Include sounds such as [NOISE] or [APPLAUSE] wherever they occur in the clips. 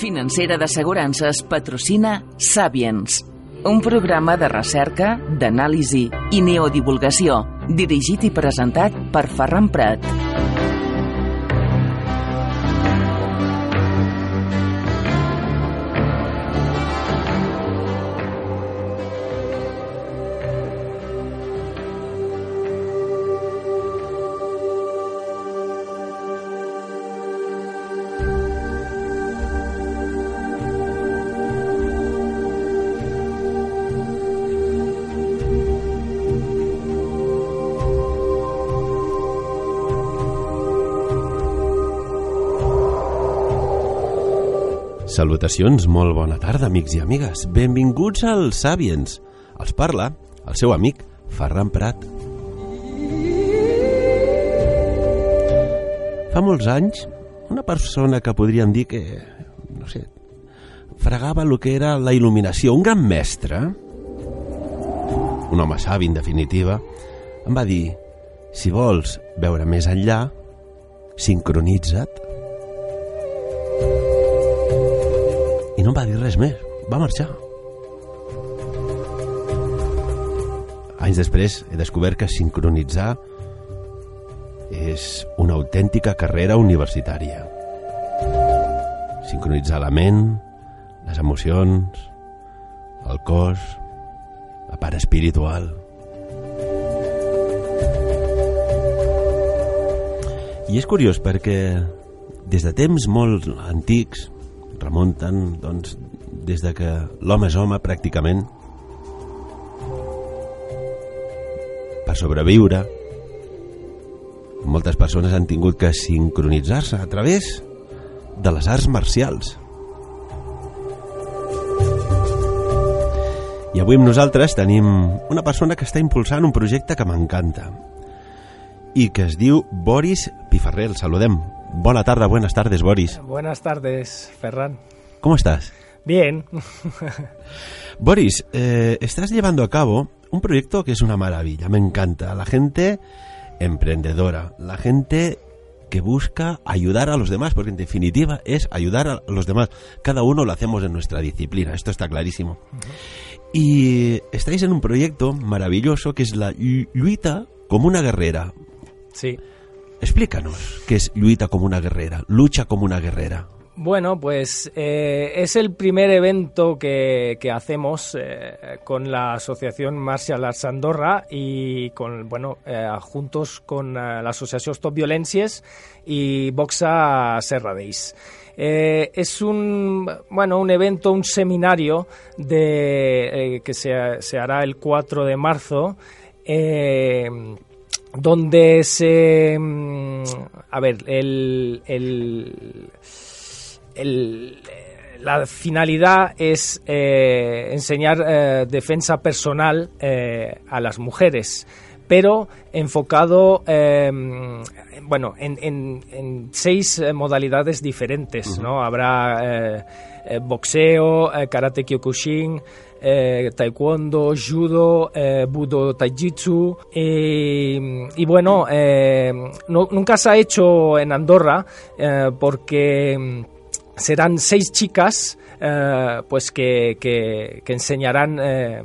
Financera d'Assegurances patrocina Sapiens, un programa de recerca, d'anàlisi i neodivulgació, dirigit i presentat per Ferran Prat. Salutacions, molt bona tarda, amics i amigues. Benvinguts als Sàviens. Els parla el seu amic Ferran Prat. Fa molts anys, una persona que podríem dir que, no sé, fregava el que era la il·luminació, un gran mestre, un home savi, en definitiva, em va dir, si vols veure més enllà, sincronitza't més. Va marxar. Anys després he descobert que sincronitzar és una autèntica carrera universitària. Sincronitzar la ment, les emocions, el cos, la part espiritual. I és curiós perquè des de temps molt antics, remunten doncs, des de que l'home és home pràcticament per sobreviure moltes persones han tingut que sincronitzar-se a través de les arts marcials i avui amb nosaltres tenim una persona que està impulsant un projecte que m'encanta i que es diu Boris Pifarré. El saludem. Bona tarda, buenas tardes, Boris. Buenas tardes, Ferran. ¿Cómo estás? Bien. [LAUGHS] Boris, eh, estás llevando a cabo un proyecto que es una maravilla, me encanta. La gente emprendedora, la gente que busca ayudar a los demás, porque en definitiva es ayudar a los demás. Cada uno lo hacemos en nuestra disciplina, esto está clarísimo. Y estáis en un proyecto maravilloso que es la Luita como una guerrera. Sí. Explícanos qué es Luita como una guerrera, lucha como una guerrera. Bueno, pues eh, es el primer evento que, que hacemos eh, con la Asociación Marcial Arts Andorra y con, bueno, eh, juntos con la Asociación Stop Violencias y Boxa Serra Days. Eh, es un, bueno, un evento, un seminario de, que se, se hará el 4 de marzo. Donde se... mm, A ver, el, el, el- la finalidad es eh, enseñar eh, defensa personal eh, a las mujeres, pero enfocado, eh, bueno, en, en- en seis eh, modalidades diferentes, ¿no? Habrá eh, eh, boxeo, eh, karate kyokushin, eh, taekwondo, judo, eh, budo taijitsu y, bueno, eh, no- nunca se ha hecho en Andorra eh, porque serán seis chicas eh, pues que, que- que enseñarán eh,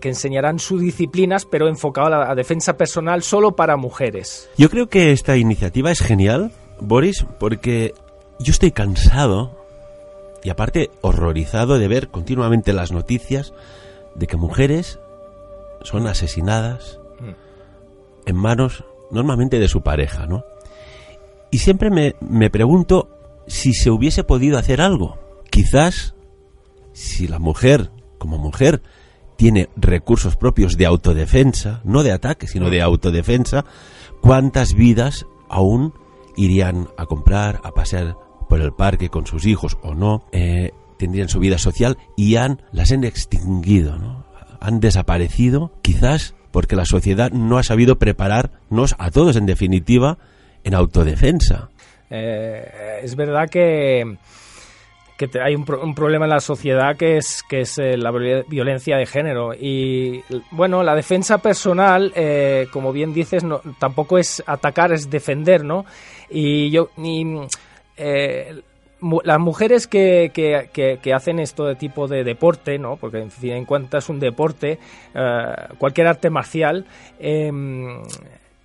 que enseñarán sus disciplinas pero enfocado a la a defensa personal solo para mujeres Yo creo que esta iniciativa es genial, Boris, porque yo estoy cansado y aparte horrorizado de ver continuamente las noticias de que mujeres son asesinadas en manos normalmente de su pareja, ¿no? Y siempre me, me pregunto si se hubiese podido hacer algo. Quizás si la mujer, como mujer, tiene recursos propios de autodefensa, no de ataque, sino de autodefensa, ¿cuántas vidas aún irían a comprar, a pasear por el parque con sus hijos o no? Eh, tendrían su vida social y han, las han extinguido, ¿no? Han desaparecido, quizás porque la sociedad no ha sabido prepararnos a todos, en definitiva, en autodefensa. Eh, es verdad que, que hay un, pro- un problema en la sociedad que es, que es eh, la viol- violencia de género. Y bueno, la defensa personal, eh, como bien dices, tampoco es atacar, es defender, ¿no? Y yo. y, las mujeres que, que, hacen esto de tipo de deporte, ¿no? porque en fin en cuenta es un deporte, cualquier arte marcial, em,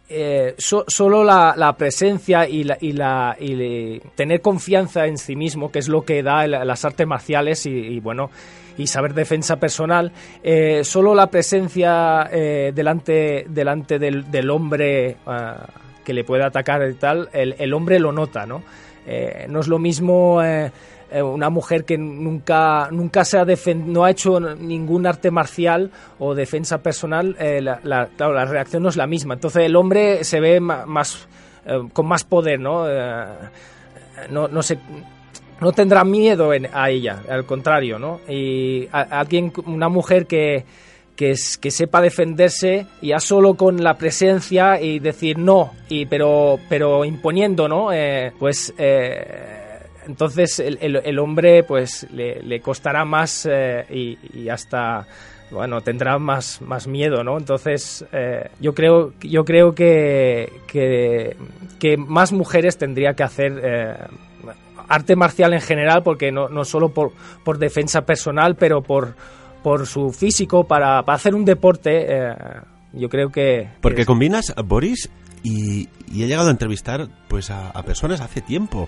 eh, solo la, presencia y, la, y, la, y tener confianza en sí mismo, que es lo que da las artes marciales y, bueno y saber defensa personal, eh, solo la presencia delante, delante del, del hombre que le puede atacar y tal, el, el hombre lo nota, ¿no? Eh, no es lo mismo eh, eh, una mujer que nunca, nunca se ha no ha hecho ningún arte marcial o defensa personal, la, reacción no es la misma. Entonces el hombre se ve más, con más poder, ¿no? no, no no tendrá miedo a ella, al contrario, ¿no? Y alguien, una mujer que, que, que, sepa defenderse ya solo con la presencia y decir no, y, pero, pero imponiendo, ¿no? Eh, pues eh, entonces el, el, hombre pues le, costará más eh, y, hasta bueno tendrá más, más miedo, ¿no? Entonces yo creo yo creo que, que, que más mujeres tendría que hacer arte marcial en general porque no, no solo por, por defensa personal pero por por su físico, para, hacer un deporte, eh, yo creo que... Porque combinas, Boris, y, he llegado a entrevistar pues a, personas hace tiempo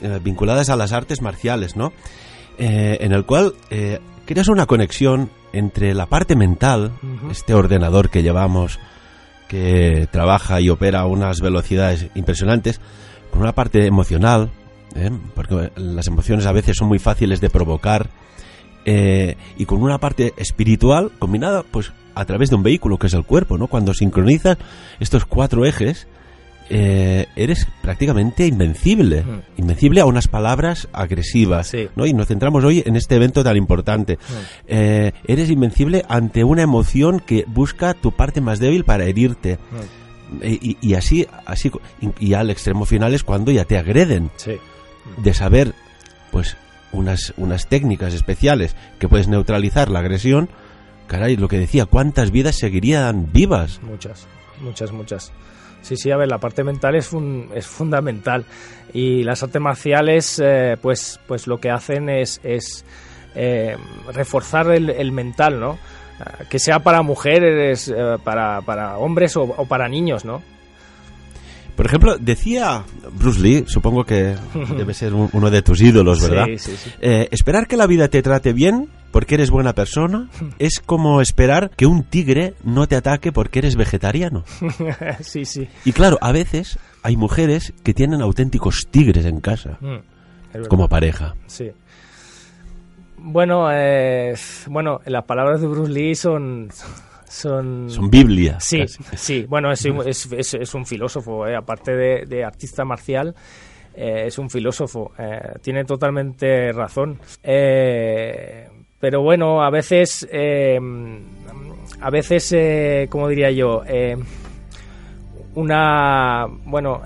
eh, vinculadas a las artes marciales, ¿no? Eh, en el cual creas una conexión entre la parte mental, este ordenador que llevamos, que trabaja y opera a unas velocidades impresionantes, con una parte emocional, porque las emociones a veces son muy fáciles de provocar, eh, y con una parte espiritual combinada pues a través de un vehículo que es el cuerpo, ¿no? Cuando sincronizas estos cuatro ejes, eh, eres prácticamente invencible, mm. invencible a unas palabras agresivas, ¿no? Y nos centramos hoy en este evento tan importante. Mm. Eh, eres invencible ante una emoción que busca tu parte más débil para herirte. Mm. Y, y, así, así, y al extremo final es cuando ya te agreden. De saber, pues, unas, unas técnicas especiales que puedes neutralizar la agresión, caray, lo que decía, ¿cuántas vidas seguirían vivas? Muchas, muchas, muchas. Sí, sí, a ver, la parte mental es, es fundamental. Y las artes marciales, eh, pues, pues lo que hacen es, es eh, reforzar el, mental, ¿no? Eh, que sea para mujeres, para, para hombres o, o, para niños, ¿no? Por ejemplo, decía Bruce Lee, supongo que [LAUGHS] debe ser uno de tus ídolos, ¿verdad? Sí, sí, sí. Eh, esperar que la vida te trate bien porque eres buena persona [LAUGHS] es como esperar que un tigre no te ataque porque eres vegetariano. [LAUGHS] sí, sí. Y claro, a veces hay mujeres que tienen auténticos tigres en casa, mm, como pareja. Sí. Bueno, eh, bueno, las palabras de Bruce Lee son son... Son Biblia. Sí, sí. Bueno, es, es, es, un filósofo, eh, aparte de, artista marcial. Eh, es un filósofo, eh, tiene totalmente razón. pero bueno, a veces, a veces, como diría yo, una, bueno,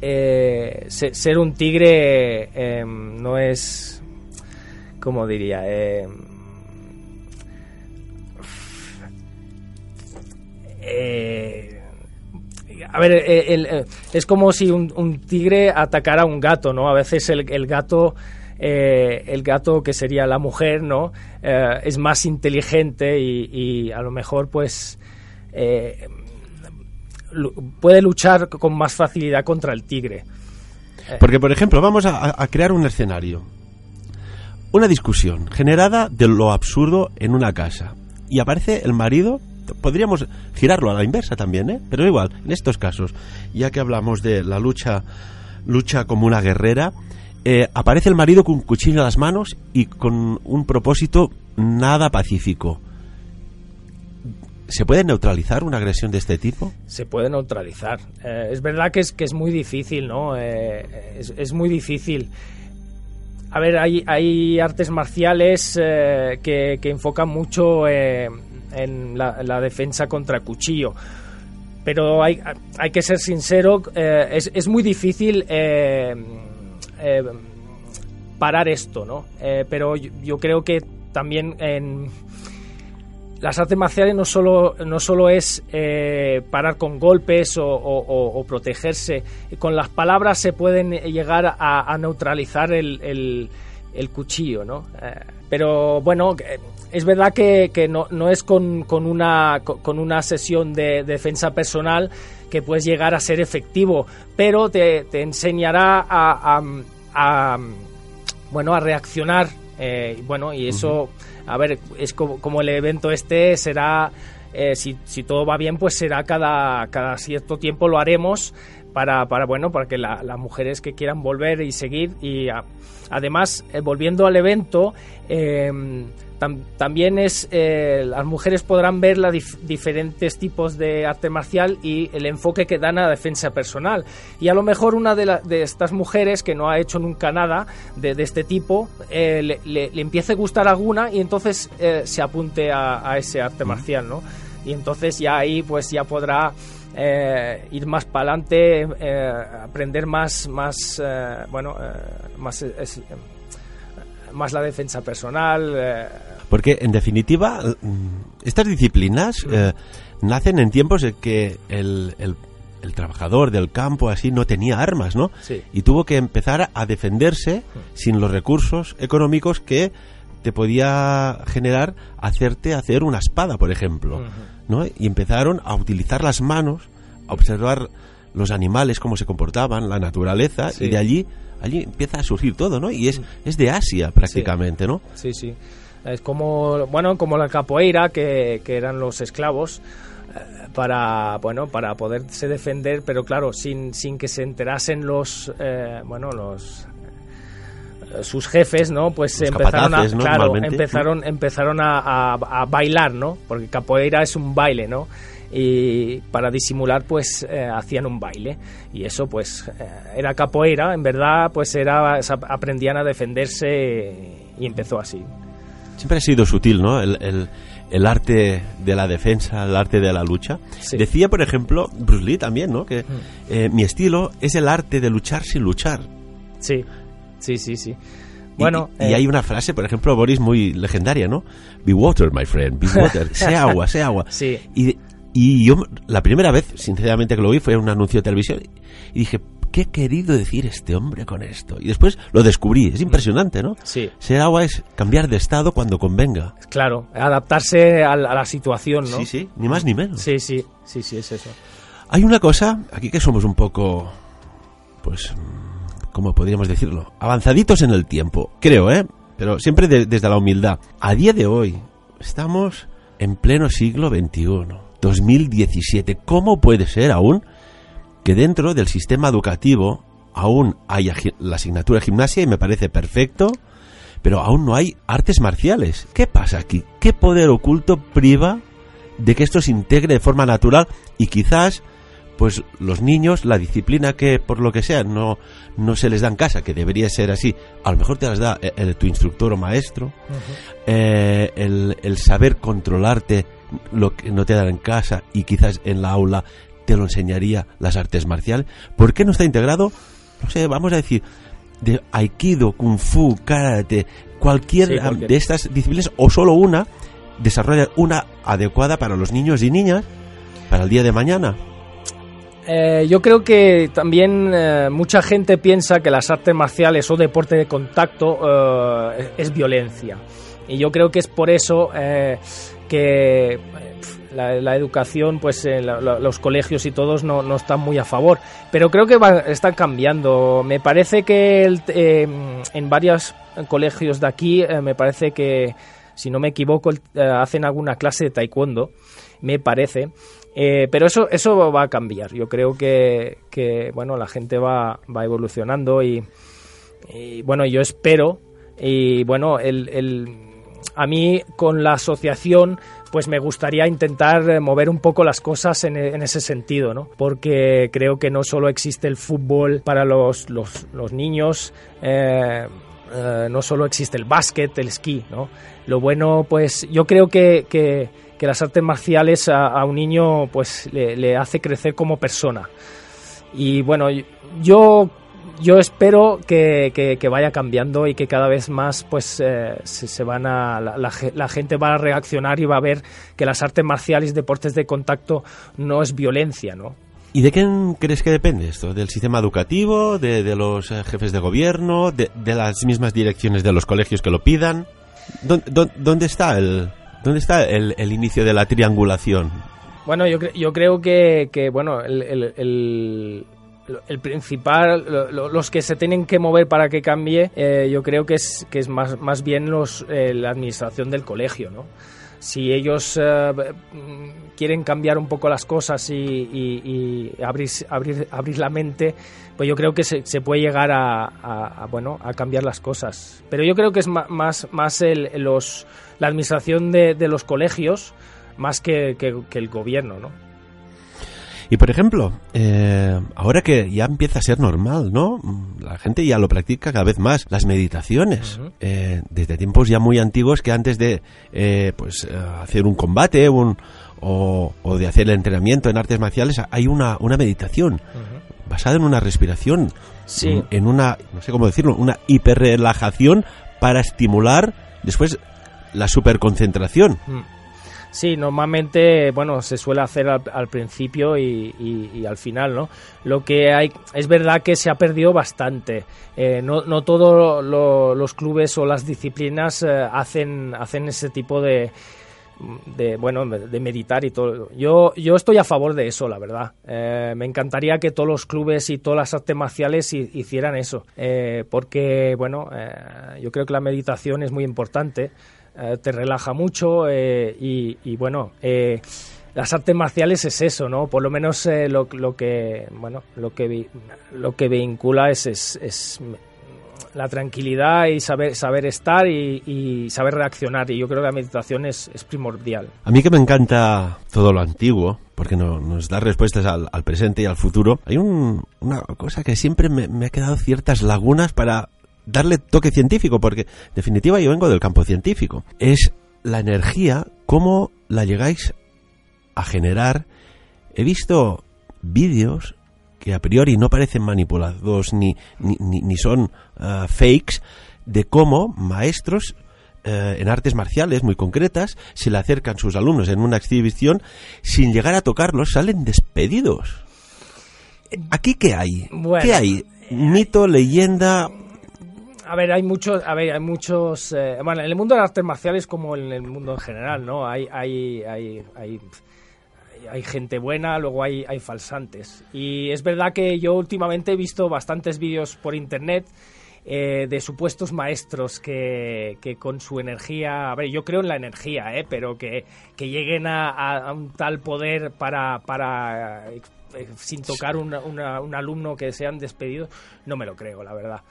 ser un tigre no es, como diría, Eh, a ver, eh, eh, es como si un, tigre atacara a un gato, ¿no? A veces el, gato, el gato que sería la mujer, ¿no? es más inteligente y, a lo mejor, pues, puede luchar con más facilidad contra el tigre. Porque, por ejemplo, vamos a crear un escenario. Una discusión generada de lo absurdo en una casa. Y aparece el marido podríamos girarlo a la inversa también, ¿eh? Pero igual, en estos casos, ya que hablamos de la lucha, lucha como una guerrera, eh, aparece el marido con un cuchillo en las manos y con un propósito nada pacífico. ¿Se puede neutralizar una agresión de este tipo? Se puede neutralizar. Eh, es verdad que es, que es muy difícil, ¿no? Eh, es, muy difícil. A ver, hay, hay artes marciales que, que, enfocan mucho en la, defensa contra cuchillo. Pero hay, hay que ser sincero, eh, es, es, muy difícil eh, eh, parar esto, ¿no? pero yo, creo que también en, las artes marciales no solo, no solo es parar con golpes o, protegerse. Con las palabras se pueden llegar a, neutralizar el, el, cuchillo, ¿no? Pero bueno, es verdad que, que no, no, es con, con, una, con una sesión de defensa personal que puedes llegar a ser efectivo, pero te, te enseñará a, a, bueno, a reaccionar. Eh, bueno, y eso a ver, es como, el evento este será, eh, si, si, todo va bien, pues será cada, cada cierto tiempo lo haremos para, para bueno, para que las mujeres que quieran volver y seguir y además, eh, volviendo al evento, eh, también es eh, las mujeres podrán ver los diferentes tipos de arte marcial y el enfoque que dan a la defensa personal. Y a lo mejor una de, de estas mujeres que no ha hecho nunca nada de, este tipo eh, le, le, empiece a gustar alguna y entonces eh, se apunte a, ese arte marcial, ¿no? Y entonces ya ahí pues ya podrá ir más para adelante, aprender más, más bueno, más más la defensa personal. Eh. Porque, en definitiva, mm, estas disciplinas mm. eh, nacen en tiempos en que el, el, trabajador del campo así no tenía armas, ¿no? Y tuvo que empezar a defenderse mm. sin los recursos económicos que te podía generar hacerte hacer una espada, por ejemplo, ¿no? Y empezaron a utilizar las manos, a observar los animales, cómo se comportaban, la naturaleza, y de allí allí empieza a surgir todo, ¿no? Y es, es de Asia prácticamente, ¿no? Sí, sí. Es como, bueno, como la capoeira, que, que eran los esclavos eh, para bueno para poderse defender pero claro sin, sin que se enterasen los eh, bueno los eh, sus jefes no pues empezaron a claro empezaron empezaron a, a, bailar no porque capoeira es un baile no y para disimular pues eh, hacían un baile y eso pues eh, era capoeira en verdad pues era aprendían a defenderse y empezó así siempre ha sido sutil no el, el, arte de la defensa el arte de la lucha decía por ejemplo Bruce Lee también no que mm. eh, mi estilo es el arte de luchar sin luchar sí sí sí sí bueno, y, hay una frase, por ejemplo, Boris, muy legendaria, ¿no? Be water, my friend, be water. [LAUGHS] sé agua, sé agua. Sí. Y, y yo, la primera vez, sinceramente, que lo vi fue en un anuncio de televisión y dije, ¿qué ha querido decir este hombre con esto? Y después lo descubrí, es impresionante, ¿no? Sí. Ser agua es cambiar de estado cuando convenga. Claro, adaptarse a la, situación, ¿no? Sí, sí, ni más ni menos. Sí, sí, sí, sí, es eso. Hay una cosa, aquí que somos un poco, pues, ¿cómo podríamos decirlo? Avanzaditos en el tiempo, creo, ¿eh? Pero siempre desde la humildad. A día de hoy, estamos en pleno siglo XXI 2017. ¿Cómo puede ser aún que dentro del sistema educativo aún haya la asignatura de gimnasia y me parece perfecto, pero aún no hay artes marciales? ¿Qué pasa aquí? ¿Qué poder oculto priva de que esto se integre de forma natural y quizás pues los niños, la disciplina que por lo que sea no, no se les da en casa, que debería ser así, a lo mejor te las da el, tu instructor o maestro, eh, el, el, saber controlarte lo que no te dan en casa y quizás en la aula te lo enseñaría las artes marciales. ¿Por qué no está integrado? No sé, vamos a decir, de aikido, kung fu, karate, cualquier de estas disciplinas o solo una, desarrolla una adecuada para los niños y niñas para el día de mañana. Eh, yo creo que también eh, mucha gente piensa que las artes marciales o deporte de contacto eh, es violencia. Y yo creo que es por eso que la, educación, pues los colegios y todos no, están muy a favor. Pero creo que están cambiando. Me parece que en varios colegios de aquí, me parece que, si no me equivoco, hacen alguna clase de taekwondo, me parece. Eh, pero eso, eso va a cambiar. Yo creo que, que bueno, la gente va, va evolucionando y, bueno, yo espero y bueno, el, el, a mí con la asociación pues me gustaría intentar mover un poco las cosas en, en, ese sentido, ¿no? Porque creo que no solo existe el fútbol para los, los, niños, eh, eh, no solo existe el básquet, el esquí, ¿no? Lo bueno, pues yo creo que, que que las artes marciales a, un niño pues le, hace crecer como persona. Y bueno, yo yo espero que, que, vaya cambiando y que cada vez más pues eh, se, van a la, la, gente va a reaccionar y va a ver que las artes marciales y deportes de contacto no es violencia, ¿no? ¿Y de quién crees que depende esto? ¿Del sistema educativo? ¿De, de los eh, jefes de gobierno? De, de, las mismas direcciones de los colegios que lo pidan? ¿Dónde, dónde está el, dónde está el, el, inicio de la triangulación? Bueno, yo, yo creo que, que bueno, el, el el principal, los que se tienen que mover para que cambie, eh, yo creo que es, que es más, más bien los, eh, la administración del colegio, ¿no? Si ellos eh, quieren cambiar un poco las cosas y, abrir, abrir, abrir la mente, pues yo creo que se, se puede llegar a, bueno, a cambiar las cosas. Pero yo creo que es más, más el, los, la administración de, de los colegios más que, que, que el gobierno, ¿no? Y por ejemplo, eh, ahora que ya empieza a ser normal, ¿no? La gente ya lo practica cada vez más. Las meditaciones, eh, desde tiempos ya muy antiguos que antes de eh, pues hacer un combate un, o, de hacer el entrenamiento en artes marciales hay una, una meditación basada en una respiración, sí. en una, no sé cómo decirlo, una hiperrelajación para estimular después la superconcentración. Mm. Sí, normalmente, bueno, se suele hacer al, principio y, al final, ¿no? Lo que hay, es verdad que se ha perdido bastante. Eh, no, no todos los clubes o las disciplinas eh, hacen, hacen ese tipo de, de bueno de meditar y todo yo yo estoy a favor de eso la verdad eh, me encantaría que todos los clubes y todas las artes marciales hicieran eso porque bueno yo creo que la meditación es muy importante eh, te relaja mucho eh, y, bueno, eh, las artes marciales es eso, ¿no? Por lo menos lo, lo, que, bueno, lo que, lo que vincula es, es, la tranquilidad y saber, saber estar y, saber reaccionar. Y yo creo que la meditación es, primordial. A mí que me encanta todo lo antiguo, porque no, nos da respuestas al, presente y al futuro, hay una cosa que siempre me, me ha quedado ciertas lagunas para darle toque científico, porque en definitiva yo vengo del campo científico. Es la energía, cómo la llegáis a generar. He visto vídeos que a priori no parecen manipulados ni, ni, ni, son uh, fakes, de cómo maestros uh, en artes marciales muy concretas se le acercan sus alumnos en una exhibición sin llegar a tocarlos, salen despedidos. ¿Aquí qué hay? ¿Qué hay? ¿Mito, leyenda? A ver, hay muchos, a ver, hay muchos, bueno, en el mundo de las artes marciales como en el mundo en general, ¿no? Hay, hay, hay, hay, hay gente buena, luego hay, falsantes. Y es verdad que yo últimamente he visto bastantes vídeos por internet eh, de supuestos maestros que, que, con su energía, a ver, yo creo en la energía, ¿eh? pero que, que lleguen a, un tal poder para, para eh, sin tocar un alumno que sean despedidos, no me lo creo, la verdad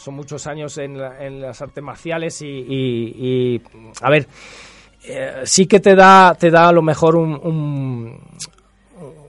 son muchos años en, las artes marciales y, a ver, eh, sí que te da, te da a lo mejor un,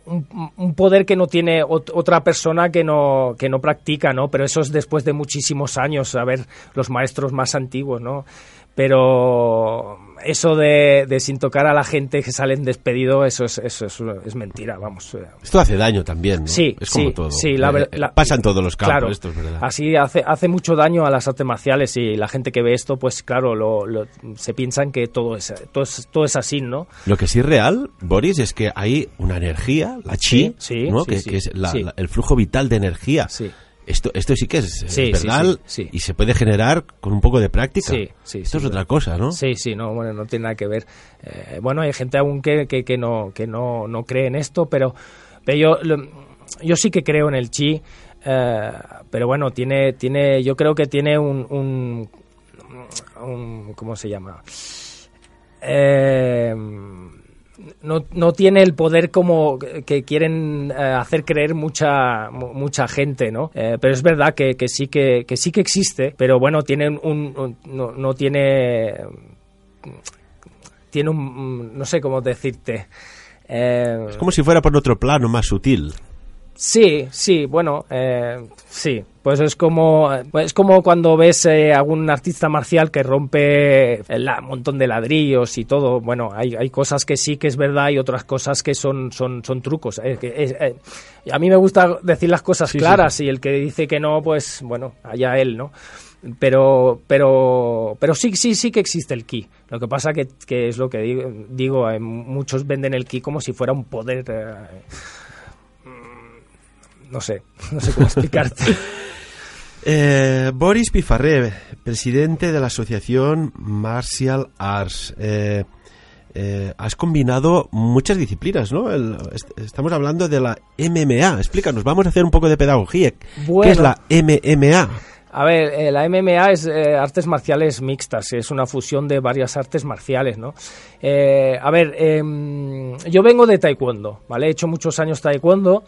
un, poder que no tiene otra persona que no, que no practica, ¿no? Pero eso es después de muchísimos años, a ver, los maestros más antiguos, ¿no? Pero eso de, sin tocar a la gente que salen despedido, eso es, eso es, mentira, vamos. Esto hace daño también, ¿no? Sí, es como todo. Sí, la, eh, pasa en todos los campos, claro, esto es verdad. Así hace, hace mucho daño a las artes marciales y la gente que ve esto, pues claro, lo, se piensan que todo es, todo es, todo es así, ¿no? Lo que sí es real, Boris, es que hay una energía, la chi, ¿no? que, es el flujo vital de energía. Sí esto, esto sí que es, verdad y se puede generar con un poco de práctica. esto es otra cosa, ¿no? Sí, sí, no, bueno, no tiene nada que ver. Eh, bueno, hay gente aún que, que, no, que no, no cree en esto, pero, pero yo, yo sí que creo en el chi. Eh, pero bueno, tiene, tiene, yo creo que tiene un, un, un ¿cómo se llama? Eh, no, no tiene el poder como que quieren eh, hacer creer mucha mucha gente, ¿no? Eh, pero es verdad que, que, sí que, que sí que existe, pero bueno, tiene un, no, no, tiene tiene un no sé cómo decirte. Eh, es como si fuera por otro plano más sutil. Sí, sí, bueno, eh, sí. Pues es como, es como cuando ves eh, algún artista marcial que rompe un montón de ladrillos y todo. Bueno, hay, hay cosas que sí que es verdad y otras cosas que son, son, son trucos. Eh, a mí me gusta decir las cosas claras y el que dice que no, pues bueno, allá él, ¿no? pero pero pero sí sí sí que existe el ki lo que pasa que, que es lo que digo, digo muchos venden el ki como si fuera un poder no sé, no sé cómo [LAUGHS] explicarte. Eh, Boris Pifarré, presidente de la asociación Martial Arts. Eh, eh, has combinado muchas disciplinas, ¿no? estamos hablando de la MMA. Explícanos, vamos a hacer un poco de pedagogía. ¿Qué es la MMA? A ver, la MMA es artes marciales mixtas, es una fusión de varias artes marciales, ¿no? a ver, em, yo vengo de taekwondo, ¿vale? He hecho muchos años taekwondo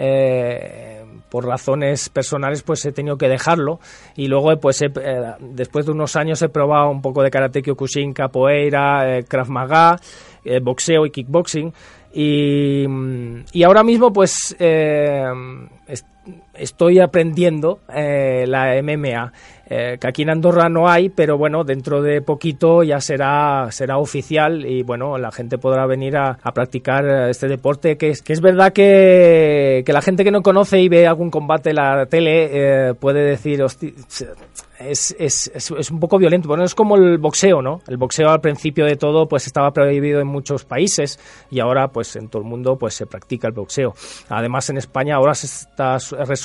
eh, por razones personales pues he tenido que dejarlo. Y luego pues eh, después de unos años he probado un poco de karate kyokushin, capoeira, eh, krav maga, eh, boxeo y kickboxing. Y, y ahora mismo pues estoy aprendiendo la MMA eh, que aquí en Andorra no hay, pero bueno, dentro de poquito ya será, será oficial y bueno, la gente podrá venir a, practicar eh, este deporte, que es, que es verdad que, que, la gente que no conoce y ve algún combate en la tele eh, puede decir, es, es, es, un poco violento. Bueno, es como el boxeo, ¿no? El boxeo al principio de todo pues estaba prohibido en muchos países y ahora pues en todo el mundo pues se practica el boxeo. Además en España ahora se está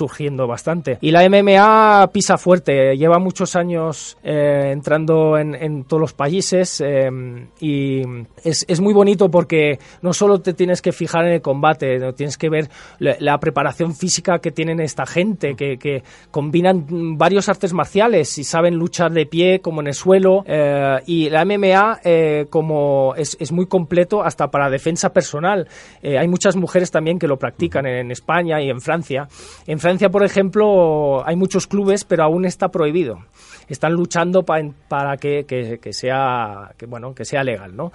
resurgiendo bastante. Y la MMA pisa fuerte, lleva muchos años eh, entrando en, en, todos los países eh, y es, es, muy bonito porque no solo te tienes que fijar en el combate, tienes que ver la, preparación física que tienen esta gente, que, que combinan varios artes marciales y saben luchar de pie como en el suelo eh, y la MMA eh, como es, es, muy completo hasta para defensa personal. Eh, hay muchas mujeres también que lo practican en, España y en Francia. En Francia, por ejemplo, hay muchos clubes, pero aún está prohibido están luchando para que, que, que, sea que bueno que sea legal no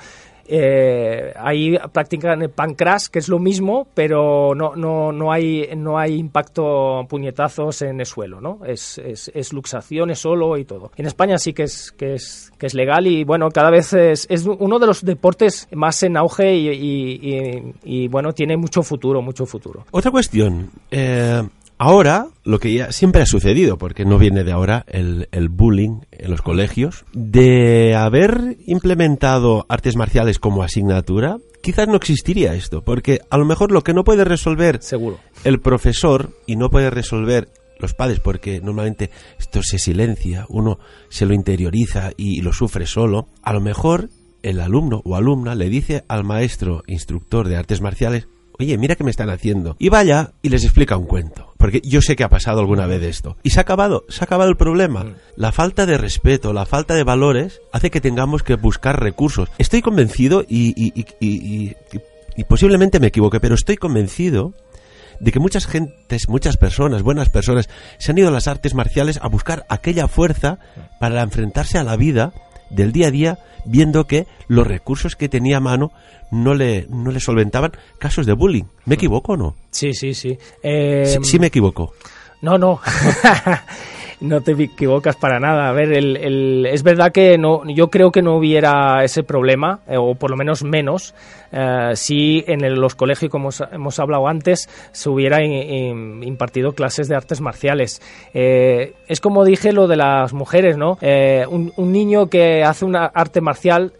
eh, ahí practican el pancras, que es lo mismo, pero no, no, no, hay, no hay impacto puñetazos en el suelo, ¿no? Es, es, es luxación, es solo y todo. En España sí que es, que es, que es legal y, bueno, cada vez es, es uno de los deportes más en auge y, y, y, bueno, tiene mucho futuro, mucho futuro. Otra cuestión. Eh, Ahora, lo que ya siempre ha sucedido, porque no viene de ahora, el, bullying en los colegios, de haber implementado artes marciales como asignatura, quizás no existiría esto, porque a lo mejor lo que no puede resolver Seguro. el profesor y no puede resolver los padres, porque normalmente esto se silencia, uno se lo interioriza y lo sufre solo, a lo mejor el alumno o alumna le dice al maestro instructor de artes marciales, oye, mira qué me están haciendo. Y vaya y les explica un cuento. Porque yo sé que ha pasado alguna vez esto. Y se ha acabado, se ha acabado el problema. Mm. La falta de respeto, la falta de valores hace que tengamos que buscar recursos. Estoy convencido y, y, y, y posiblemente me equivoque, pero estoy convencido de que muchas gentes, muchas personas, buenas personas, se han ido a las artes marciales a buscar aquella fuerza para enfrentarse a la vida del día a día, viendo que los recursos que tenía a mano no le, no le solventaban casos de bullying. ¿Me equivoco o no? Sí, sí, sí. sí, sí me equivoco. No, no. [LAUGHS] no te equivocas para nada. A ver, el, es verdad que no, yo creo que no hubiera ese problema, eh, o por lo menos menos, eh, si en los colegios, como hemos hablado antes, se hubiera impartido clases de artes marciales. Eh, es como dije lo de las mujeres, ¿no? Un, niño que hace una arte marcial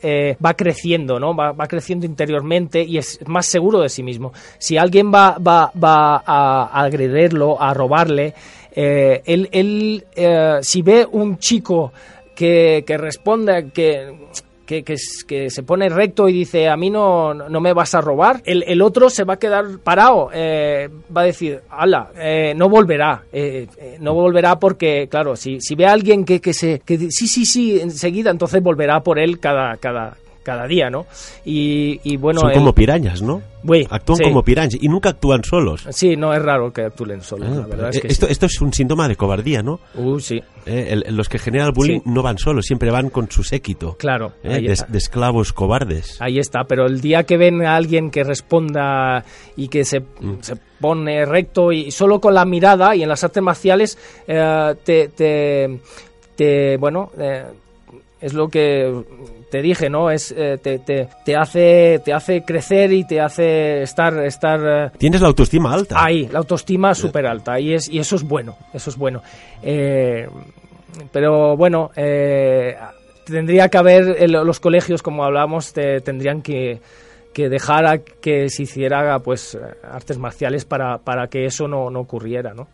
va creciendo, ¿no? Va, creciendo interiormente y es más seguro de sí mismo. Si alguien va, va, va a agredirlo, a robarle, eh, él, él eh, si ve un chico que, que responde, que, que, que, se pone recto y dice a mí no, no me vas a robar, el, el otro se va a quedar parado, eh, va a decir, ala, no volverá, no volverá porque, claro, si, si ve a alguien que, que se, que sí, sí, sí, enseguida, entonces volverá por él cada, cada, cada día, ¿no? Y, y bueno... Son el- como pirañas, ¿no? Uy, Actúan sí. como pirañas y nunca actúan solos. Sí, no es raro que actúen solos, Ah, la verdad eh, es que esto, sí. esto es un síntoma de cobardía, ¿no? Uh, sí, Eh, el- los que generan el bullying Sí. no van solos, siempre van con su séquito. claro. eh, de, esclavos cobardes. Ahí está, pero el día que ven a alguien que responda y que se, Mm. se pone recto y solo con la mirada y en las artes marciales eh, te, te, te- bueno, es lo que te dije, ¿no? Es eh, te, te, te hace te hace crecer y te hace estar estar eh, Tienes la autoestima alta. Ahí, la autoestima súper alta y, es, y eso es bueno, eso es bueno. Eh, pero bueno, eh, tendría que haber, lo- los colegios, como hablábamos, te- tendrían que, que dejar a que se hiciera pues eh, artes marciales para, para que eso no, no ocurriera, ¿no?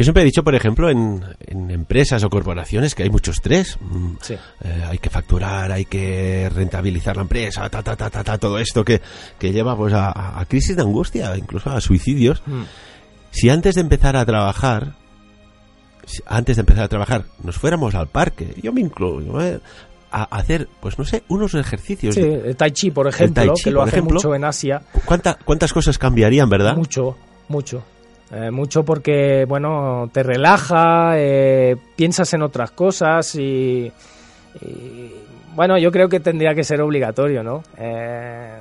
Yo siempre he dicho, por ejemplo, en, en empresas o corporaciones que hay mucho estrés. Mm, Sí. eh, hay que facturar, hay que rentabilizar la empresa, ta, ta, ta, ta, ta, todo esto que, que lleva pues a, a- crisis de angustia, incluso a suicidios. Mm. Si antes de empezar a trabajar, si antes de empezar a trabajar, nos fuéramos al parque, yo me incluyo, ¿eh? a hacer, pues no sé, unos ejercicios. Sí, el Tai Chi, por ejemplo, Tai Chi, que lo hace ejemplo. mucho en Asia. ¿Cuánta- ¿Cuántas cosas cambiarían, verdad? Mucho, mucho. Eh, mucho porque, bueno, te relaja, eh, piensas en otras cosas y, y, bueno, yo creo que tendría que ser obligatorio, ¿no? Eh,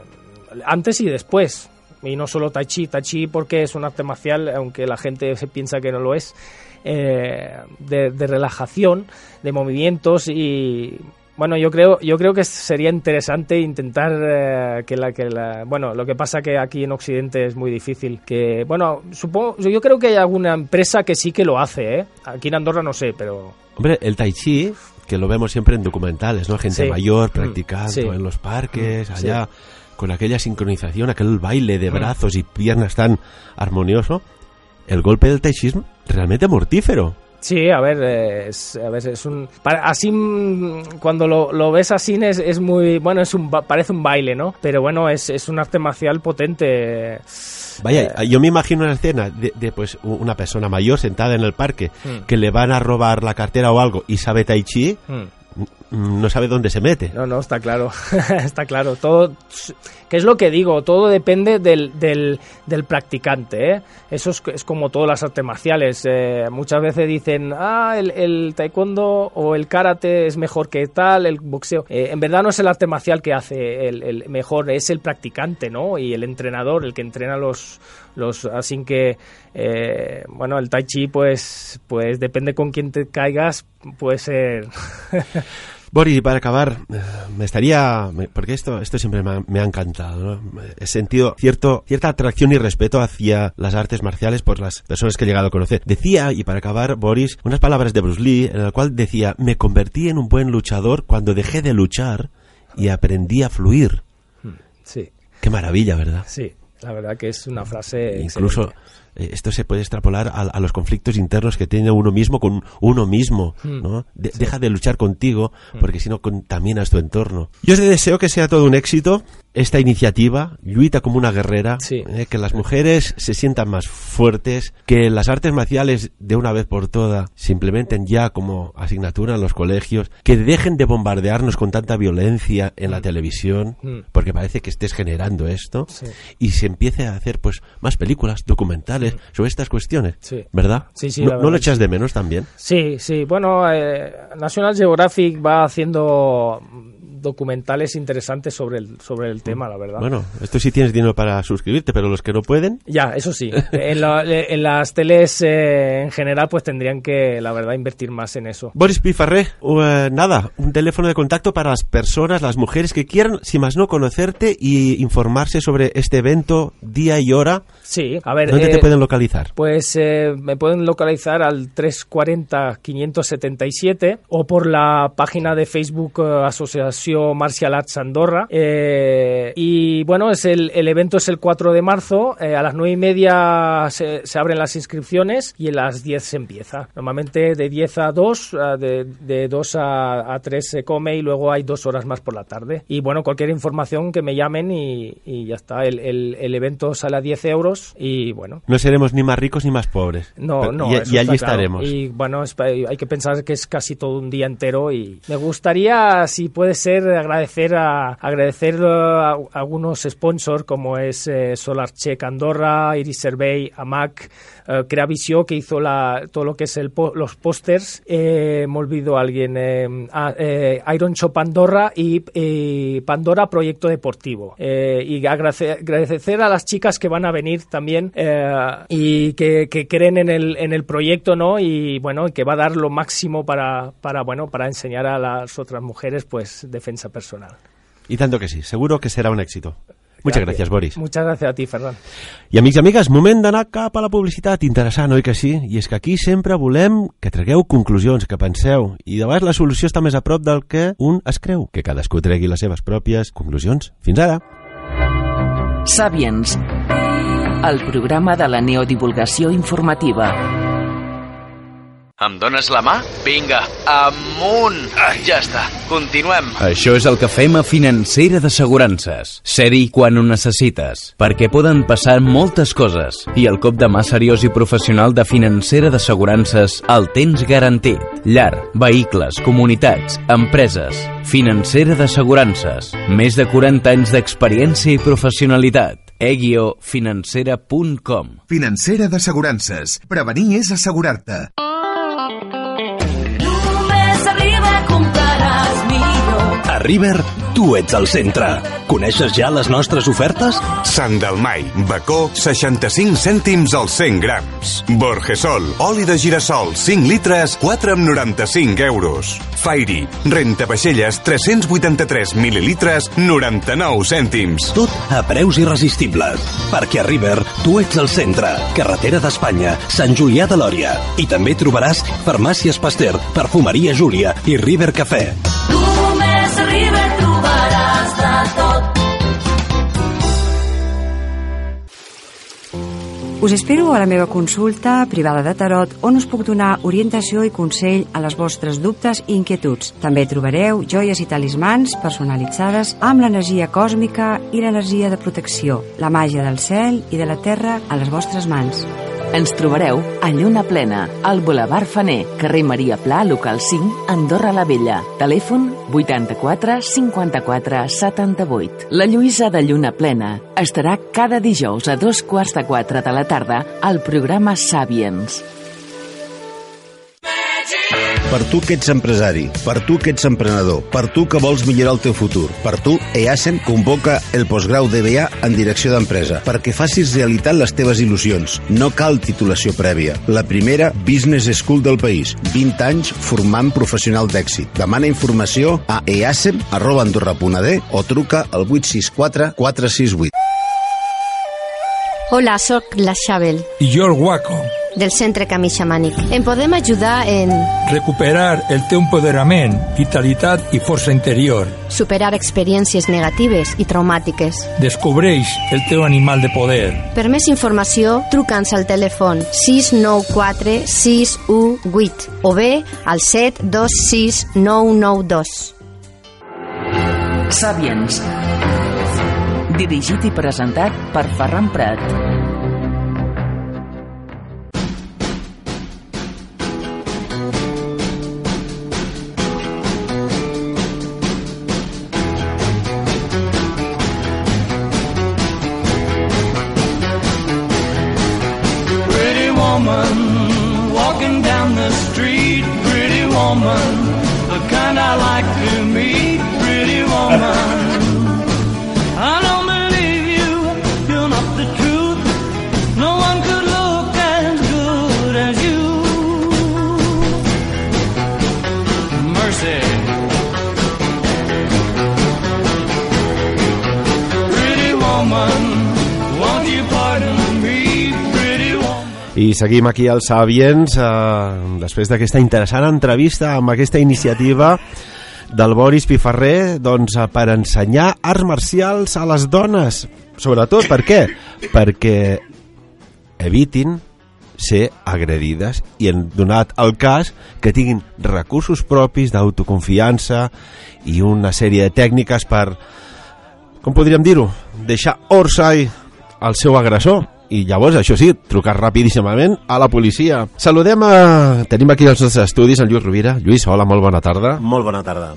antes y después. Y no solo Tai Chi, Tai Chi porque es un arte marcial, aunque la gente se piensa que no lo es, de, de relajación, de movimientos y bueno, yo creo, yo creo que sería interesante intentar eh, que la que la, bueno, lo que pasa que aquí en Occidente es muy difícil. Que bueno, supongo, yo creo que hay alguna empresa que sí que lo hace, ¿eh? Aquí en Andorra no sé, pero Hombre, el tai chi, que lo vemos siempre en documentales, ¿no? Gente Sí. mayor Mm, practicando sí. en los parques, Mm, allá, con aquella sincronización, aquel baile de Mm. brazos y piernas tan armonioso. El golpe del tai chi es realmente mortífero. Sí, a ver, es, a ver, es un... así, mm, cuando lo, lo ves así es, es muy... Bueno, es un, parece un baile, ¿no? Pero bueno, es, es un arte marcial potente. Vaya, Eh. yo me imagino una escena de, de, pues una persona mayor sentada en el parque Mm. que le van a robar la cartera o algo y sabe tai chi, mm, no sabe dónde se mete. No, no, está claro, [LAUGHS] está claro. Todo, que es lo que digo, todo depende del, del, practicante, ¿eh? Eso es, es como todas las artes marciales. eh, muchas veces dicen, ah, el, el taekwondo o el karate es mejor que tal, el boxeo. Eh, en verdad no es el arte marcial que hace el, el mejor, es el practicante, ¿no? Y el entrenador, el que entrena los... los así que, eh, bueno, el tai chi, pues, pues depende con quién te caigas, puede ser... [LAUGHS] Boris, y para acabar, eh, me estaría. Porque esto, esto siempre me ha, me ha encantado. ¿no? He sentido cierto, cierta atracción y respeto hacia las artes marciales por las personas que he llegado a conocer. Decía, y para acabar, Boris, unas palabras de Bruce Lee, en el cual decía: Me convertí en un buen luchador cuando dejé de luchar y aprendí a fluir. Sí. Qué maravilla, ¿verdad? Sí, la verdad que es una frase. Incluso excelente. Eh, esto se puede extrapolar a, a los conflictos internos que tiene uno mismo con uno mismo, Mm. ¿no? De- Deja de luchar contigo porque si no contaminas tu entorno. Yo os deseo que sea todo un éxito esta iniciativa, Lluita como una guerrera, Sí. eh, que las mujeres se sientan más fuertes, que las artes marciales de una vez por todas se implementen ya como asignatura en los colegios, que dejen de bombardearnos con tanta violencia en la televisión, Mm. porque parece que estés generando esto, Sí. y se empiece a hacer pues más películas, documentales sobre estas cuestiones, Sí. ¿verdad? Sí, sí, ¿No, ¿no lo echas de menos también? Sí, sí. Bueno, eh, National Geographic va haciendo documentales interesantes sobre el, sobre el tema, la verdad. Bueno, esto sí tienes dinero para suscribirte, pero los que no pueden, Ya, eso sí. en, la- en las teles eh, en general, pues tendrían que, la verdad, invertir más en eso. Boris Pifarré, uh, nada, un teléfono de contacto para las personas, las mujeres que quieran, si más no, conocerte y informarse sobre este evento, día y hora. Sí, a ver. ¿Dónde eh, te pueden localizar? Pues eh, me pueden localizar al 340-577 o por la página de Facebook eh, Asociación Martial Arts Andorra. Eh, y bueno, es el, el evento es el 4 de marzo. a las 9 y media se, se abren las inscripciones y a las 10 se empieza. Normalmente de 10 a 2, eh, de, de 2 a, a 3 se come y luego hay dos horas más por la tarde. Y bueno, cualquier información que me llamen y, y ya está. El, el- el evento sale a 10 euros y bueno, No seremos ni más ricos ni más pobres. no, Pero- no. Y, allí claro. estaremos. Y bueno, es hay que pensar que es casi todo un día entero y me gustaría, si puede ser, agradecer a agradecer a, algunos sponsors como es eh, SolarCheck Andorra, Iris Survey, AMAC, eh, Creavisio que hizo la, todo lo que es el los pósters, eh, me olvido a alguien, eh, eh, Iron Shop Andorra y, Pandora Proyecto Deportivo. Eh, y agradecer, a las chicas que van a venir también y que, que, creen en el, en el proyecto, ¿no? Y bueno, que va a dar lo máximo para, para, bueno, para enseñar a las otras mujeres, pues, defensa personal. Y tanto que sí, seguro que será un éxito. Muchas gràcies, Boris. Muchas gracias a ti, Ferran. I amics i amigues, moment d'anar cap a la publicitat. Interessant, oi que sí? I és que aquí sempre volem que tregueu conclusions, que penseu. I de vegades la solució està més a prop del que un es creu. Que cadascú tregui les seves pròpies conclusions. Fins ara. Sapiens, el programa de la neodivulgació informativa. Em dones la mà? Vinga, amunt! Ah, ja està, continuem. Això és el que fem a Financera d'Assegurances. Ser-hi quan ho necessites, perquè poden passar moltes coses i el cop de mà seriós i professional de Financera d'Assegurances el tens garantit. Llar, vehicles, comunitats, empreses. Financera d'Assegurances. Més de 40 anys d'experiència i professionalitat eguiofinancera.com Financera d'Assegurances. Prevenir és assegurar-te. A River, tu ets el centre. Coneixes ja les nostres ofertes? Sant Dalmai, bacó, 65 cèntims als 100 grams. Borgesol, oli de girassol, 5 litres, 4 amb 95 euros. Fairy, renta vaixelles, 383 mil·lilitres, 99 cèntims. Tot a preus irresistibles. Perquè a River, tu ets el centre. Carretera d'Espanya, Sant Julià de Lòria. I també trobaràs Farmàcies Pasteur, Perfumeria Júlia i River Cafè. River trobaràs de tot. Us espero a la meva consulta privada de tarot on us puc donar orientació i consell a les vostres dubtes i inquietuds. També trobareu joies i talismans personalitzades amb l'energia còsmica i l'energia de protecció, la màgia del cel i de la terra a les vostres mans. Ens trobareu a Lluna Plena, al Boulevard Faner, carrer Maria Pla, local 5, Andorra la Vella. Telèfon 84 54 78. La Lluïsa de Lluna Plena estarà cada dijous a dos quarts de quatre de la tarda al programa Sapiens. Per tu que ets empresari, per tu que ets emprenedor, per tu que vols millorar el teu futur, per tu EASEN convoca el postgrau DBA en direcció d'empresa perquè facis realitat les teves il·lusions. No cal titulació prèvia. La primera Business School del país. 20 anys formant professional d'èxit. Demana informació a easem.andorra.d o truca al 864 468. Hola, sóc la Xabel. I jo el Guaco. Del Centre Camí Xamànic. Em podem ajudar en... Recuperar el teu empoderament, vitalitat i força interior. Superar experiències negatives i traumàtiques. Descobreix el teu animal de poder. Per més informació, truca'ns al telèfon 694 618 o bé al 726 992. Sapiens. Dirigit i presentat per Ferran Prat. Seguim aquí als Sabiens eh, després d'aquesta interessant entrevista amb aquesta iniciativa del Boris Piferrer doncs, eh, per ensenyar arts marcials a les dones. Sobretot, per què? Perquè evitin ser agredides i han donat el cas que tinguin recursos propis d'autoconfiança i una sèrie de tècniques per, com podríem dir-ho, deixar orsai al seu agressor i llavors, això sí, trucar rapidíssimament a la policia. Saludem a... Tenim aquí els nostres estudis, en Lluís Rovira. Lluís, hola, molt bona tarda. Molt bona tarda.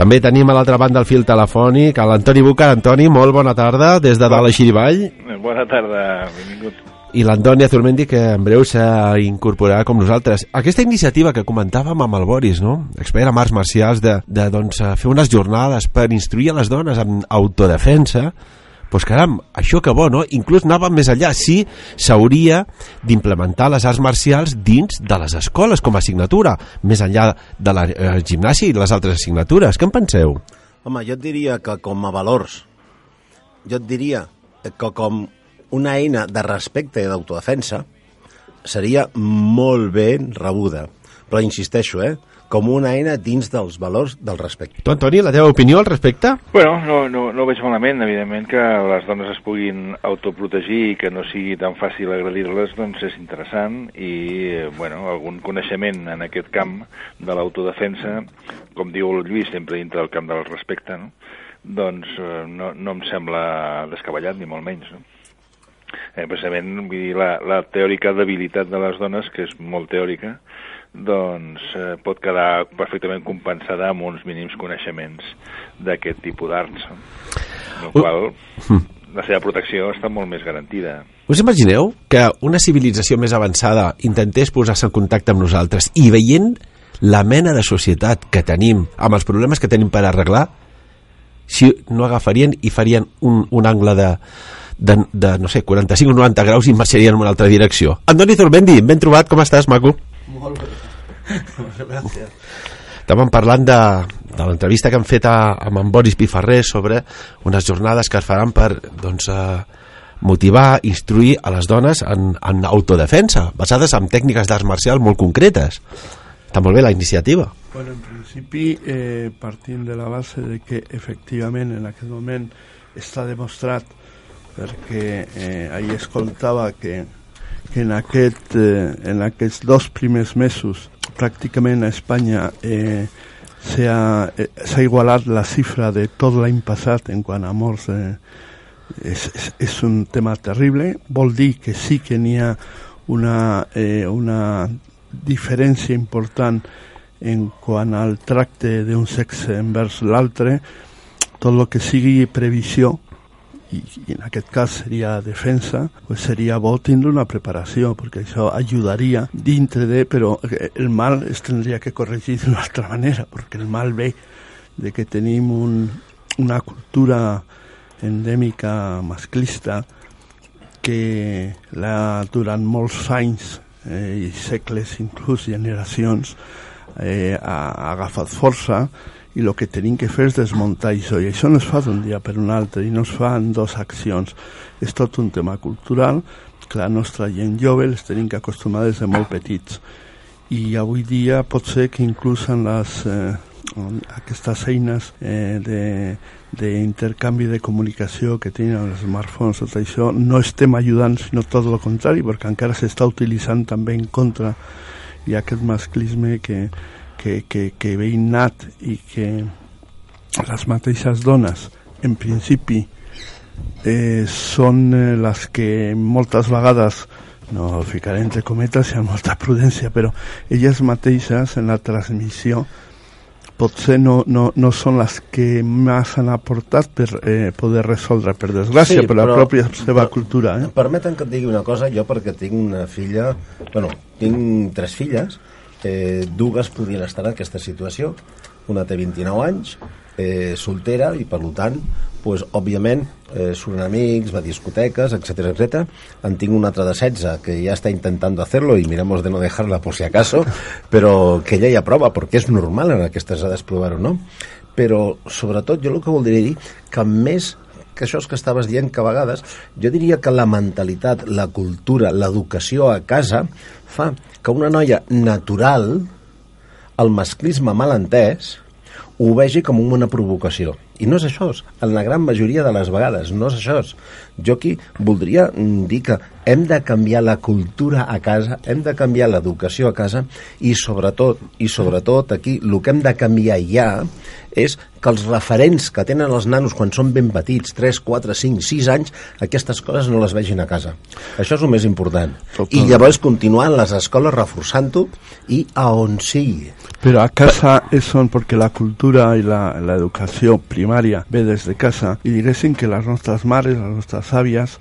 També tenim a l'altra banda el fil telefònic a l'Antoni Bucar. Antoni, molt bona tarda, des de dalt a Xirivall. Bona tarda, benvingut. I l'Antoni Azurmendi, que en breu s'incorporarà com nosaltres. Aquesta iniciativa que comentàvem amb el Boris, no? expert en arts marcials, de, de doncs, fer unes jornades per instruir a les dones en autodefensa, doncs caram, això que bo, no? Inclús anava més enllà. Sí, s'hauria d'implementar les arts marcials dins de les escoles com a assignatura, més enllà de la eh, gimnàsia i les altres assignatures. Què en penseu? Home, jo et diria que com a valors, jo et diria que com una eina de respecte i d'autodefensa seria molt ben rebuda. Però insisteixo, eh? Com una eina dins dels valors del respecte. Tu, Antoni, la teva opinió al respecte? Bueno, no, no, no ho veig malament, evidentment que les dones es puguin autoprotegir i que no sigui tan fàcil agredir-les, doncs és interessant i, eh, bueno, algun coneixement en aquest camp de l'autodefensa, com diu el Lluís, sempre dintre del camp del respecte, no? doncs eh, no, no em sembla descabellat, ni molt menys, no? Eh, precisament, vull dir, la, la teòrica debilitat de les dones, que és molt teòrica, doncs eh, pot quedar perfectament compensada amb uns mínims coneixements d'aquest tipus d'arts. En el qual la seva protecció està molt més garantida. Us imagineu que una civilització més avançada intentés posar-se en contacte amb nosaltres i veient la mena de societat que tenim, amb els problemes que tenim per arreglar, si no agafarien i farien un, un angle de, de, de, no sé, 45 o 90 graus i marxarien en una altra direcció. Andoni Zorbendi, ben trobat, com estàs, maco? Molt bé. Gràcies. Estàvem parlant de, de l'entrevista que han fet a, amb en Boris Piferrer sobre unes jornades que es faran per doncs, eh, motivar, instruir a les dones en, en autodefensa, basades en tècniques d'arts marcials molt concretes. Està molt bé la iniciativa. Bueno, en principi, eh, partint de la base de que efectivament en aquest moment està demostrat perquè eh, ahir escoltava que, en, aquest, eh, en aquests dos primers mesos pràcticament a Espanya eh, s'ha eh, igualat la xifra de tot l'any passat en quant a morts eh, un tema terrible. Vol que sí que n'hi ha una, eh, una diferència important en quant al tracte d'un sexe envers l'altre tot el que sigui previsió i, i en aquest cas seria defensa, pues seria bo tindre una preparació, perquè això ajudaria dintre de, però el mal es tindria que corregir d'una [LAUGHS] altra manera, perquè el mal ve de que tenim un, una cultura endèmica masclista que la, durant molts anys eh, i segles, inclús generacions, eh, ha, ha agafat força i el que tenim que fer és desmuntar això. I això no es fa d'un dia per un altre i no es fa en dues accions. És tot un tema cultural que la nostra gent jove les tenim que acostumar des de molt petits. I avui dia pot ser que inclús en les eh, en aquestes eines eh, d'intercanvi de, de comunicació que tenen els smartphones, tot això, no estem ajudant, sinó tot el contrari, perquè encara s'està utilitzant també en contra. I aquest masclisme que, que, que, que ve innat i que les mateixes dones en principi eh, són eh, les que moltes vegades no ficaré entre cometes i amb molta prudència però elles mateixes en la transmissió potser no, no, no són les que més han aportat per eh, poder resoldre, per desgràcia, Sí, per la però- pròpia seva cultura. Eh? Permeten que et digui una cosa, jo perquè tinc una filla, bueno, tinc tres filles, eh, dues podien estar en aquesta situació, una té 29 anys, eh, soltera, i per tant, pues, òbviament, eh, són amics, va a discoteques, etc etc. En tinc una altra de 16 que ja està intentando hacerlo y miramos de no dejarla por si acaso, però que ella ja prova, perquè és normal en aquestes edades provar-ho, no? Però, sobretot, jo el que voldria dir que més que això és que estaves dient que a vegades jo diria que la mentalitat, la cultura, l'educació a casa fa que una noia natural el masclisme mal entès ho vegi com una provocació I no és això, en la gran majoria de les vegades, no és això. Jo aquí voldria mm, dir que hem de canviar la cultura a casa, hem de canviar l'educació a casa i sobretot, i sobretot aquí el que hem de canviar ja és que els referents que tenen els nanos quan són ben petits, 3, 4, 5, 6 anys, aquestes coses no les vegin a casa. Això és el més important. I llavors continuar en les escoles reforçant-ho i a on sigui. Pero a casa es son porque la cultura la educación primaria ve desde casa y diguéssim que les nostres mares, les nostres àvies,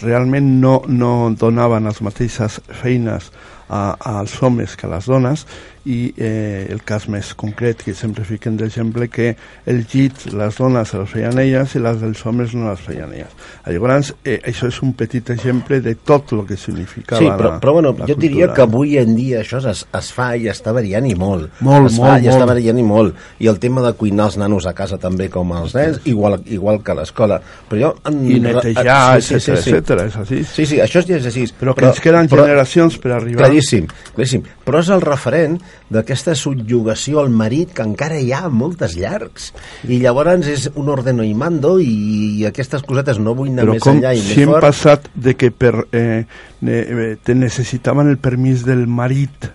realment no, no donaven les mateixes feines als homes que a les dones i eh, el cas més concret que sempre fiquen d'exemple que el llit les dones se les feien elles i les dels homes no les feien elles llavors eh, això és un petit exemple de tot el que significava Sí, però, la, però bueno, la jo cultura. diria que avui en dia això es, es fa i està variant i molt. Molt, es molt, fa i està molt. variant i molt. I el tema de cuinar els nanos a casa també com els nens, igual, igual que a l'escola. Però jo... En, I netejar, etcètera, etcètera, és així. Sí, sí, això ja és així. Però que ens queden generacions per arribar. Claríssim, claríssim. Però és el referent d'aquesta subjugació al marit que encara hi ha moltes llargs. I llavors és un ordeno i mando i aquestes cosetes no vull anar Però més com enllà i si més hem fort. passat de que per, eh, eh, te necessitaven el permís del marit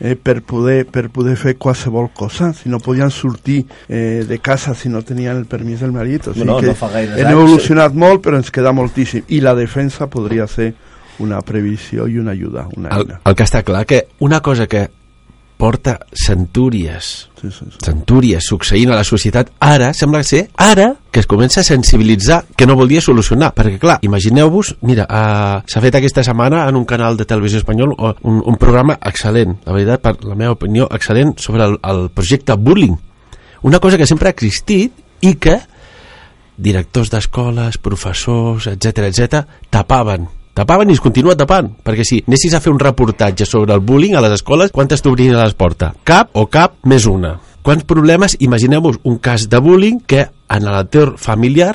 eh, per, poder, per poder fer qualsevol cosa, si no podien sortir eh, de casa si no tenien el permís del marit. O sigui No, no, que no hem anys. evolucionat molt, però ens queda moltíssim. I la defensa podria ser una previsió i una ajuda, una El, eina. el que està clar que una cosa que porta centúries. Sí, sí, sí. centúries succeint a la societat. Ara sembla ser ara que es comença a sensibilitzar que no volia solucionar perquè clar, imagineu-vos, mira uh, s'ha fet aquesta setmana en un canal de televisió espanyol uh, un, un programa excel·lent la veritat, per la meva opinió, excel·lent sobre el, el projecte Bullying una cosa que sempre ha existit i que directors d'escoles, professors, etc etc tapaven tapaven i es continua tapant perquè si anessis a fer un reportatge sobre el bullying a les escoles, quantes t'obrien a les portes? cap o cap més una quants problemes, imagineu-vos un cas de bullying que en l'entorn familiar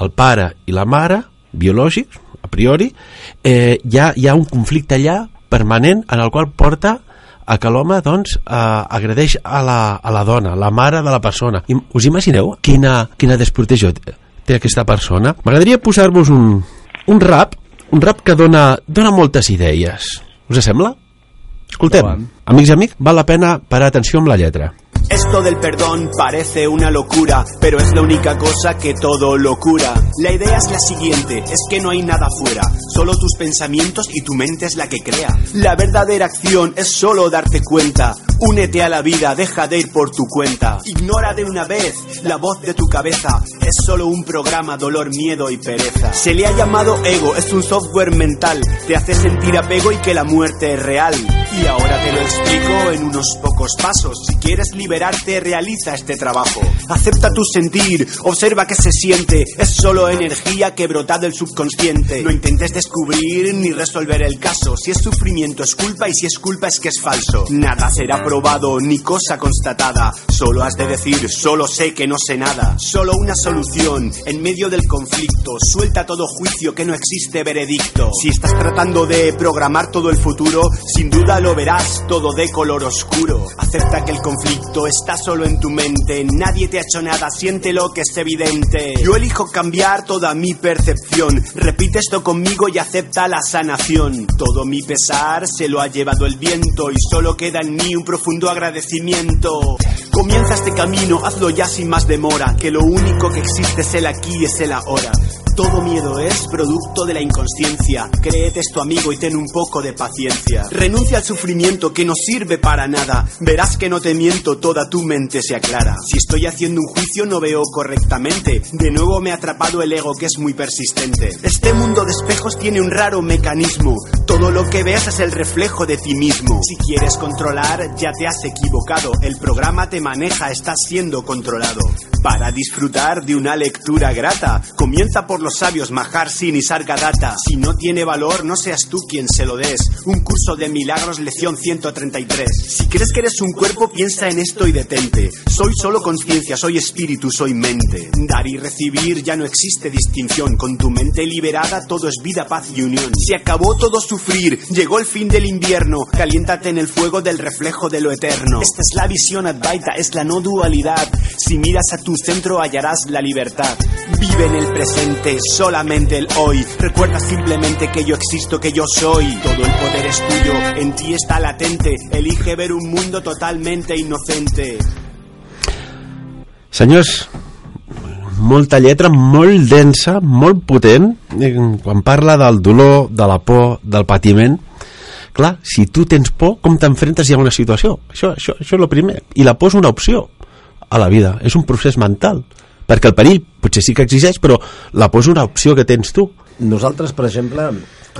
el pare i la mare biològics, a priori eh, hi, ha, hi ha un conflicte allà permanent en el qual porta a que l'home doncs, eh, agredeix a la, a la dona, la mare de la persona. I, us imagineu quina, quina desprotegió té té aquesta persona? M'agradaria posar-vos un, un rap, un rap que dona, dona moltes idees. Us sembla? Escoltem, amics i amics, val la pena parar atenció amb la lletra. Esto del perdón parece una locura, pero es la única cosa que todo lo cura. La idea es la siguiente, es que no hay nada fuera, solo tus pensamientos y tu mente es la que crea. La verdadera acción es solo darte cuenta. Únete a la vida, deja de ir por tu cuenta. Ignora de una vez la voz de tu cabeza, es solo un programa, dolor, miedo y pereza. Se le ha llamado ego, es un software mental, te hace sentir apego y que la muerte es real. Y ahora te lo explico en unos pocos pasos. Si quieres liberarte, realiza este trabajo. Acepta tu sentir, observa qué se siente. Es solo energía que brota del subconsciente. No intentes descubrir ni resolver el caso. Si es sufrimiento es culpa y si es culpa es que es falso. Nada será probado ni cosa constatada. Solo has de decir, solo sé que no sé nada. Solo una solución en medio del conflicto. Suelta todo juicio que no existe veredicto. Si estás tratando de programar todo el futuro, sin duda lo verás todo de color oscuro. Acepta que el conflicto está solo en tu mente. Nadie te ha hecho nada, siéntelo que es evidente. Yo elijo cambiar toda mi percepción. Repite esto conmigo y acepta la sanación. Todo mi pesar se lo ha llevado el viento y solo queda en mí un profundo agradecimiento. Comienza este camino, hazlo ya sin más demora, que lo único que existe es el aquí y es el ahora. Todo miedo es producto de la inconsciencia. Créete esto amigo y ten un poco de paciencia. Renuncia al sufrimiento que no sirve para nada. Verás que no te miento, toda tu mente se aclara. Si estoy haciendo un juicio no veo correctamente. De nuevo me ha atrapado el ego que es muy persistente. Este mundo de espejos tiene un raro mecanismo. Todo lo que ves es el reflejo de ti mismo. Si quieres controlar, ya te has equivocado. El programa te maneja, estás siendo controlado. Para disfrutar de una lectura grata, comienza por los sabios, Mahar Sin y Sargadatta. Si no tiene valor, no seas tú quien se lo des. Un curso de milagros, lección 133. Si crees que eres un cuerpo, piensa en esto y detente. Soy solo conciencia, soy espíritu, soy mente. Dar y recibir ya no existe distinción. Con tu mente liberada, todo es vida, paz y unión. Se acabó todo sufrir, llegó el fin del invierno. Caliéntate en el fuego del reflejo de lo eterno. Esta es la visión Advaita, es la no dualidad. Si miras a tu centro, hallarás la libertad. Vive en el presente, solamente el hoy. Recuerda simplemente que yo existo, que yo soy. Todo el poder es tuyo, en ti está latente. Elige ver un mundo totalmente inocente. Senyors, molta lletra, molt densa, molt potent, eh, quan parla del dolor, de la por, del patiment. Clar, si tu tens por, com t'enfrentes a una situació? Això, això, això és el primer. I la por és una opció a la vida, és un procés mental. Perquè el perill potser sí que existeix, però la és una opció que tens tu. Nosaltres, per exemple,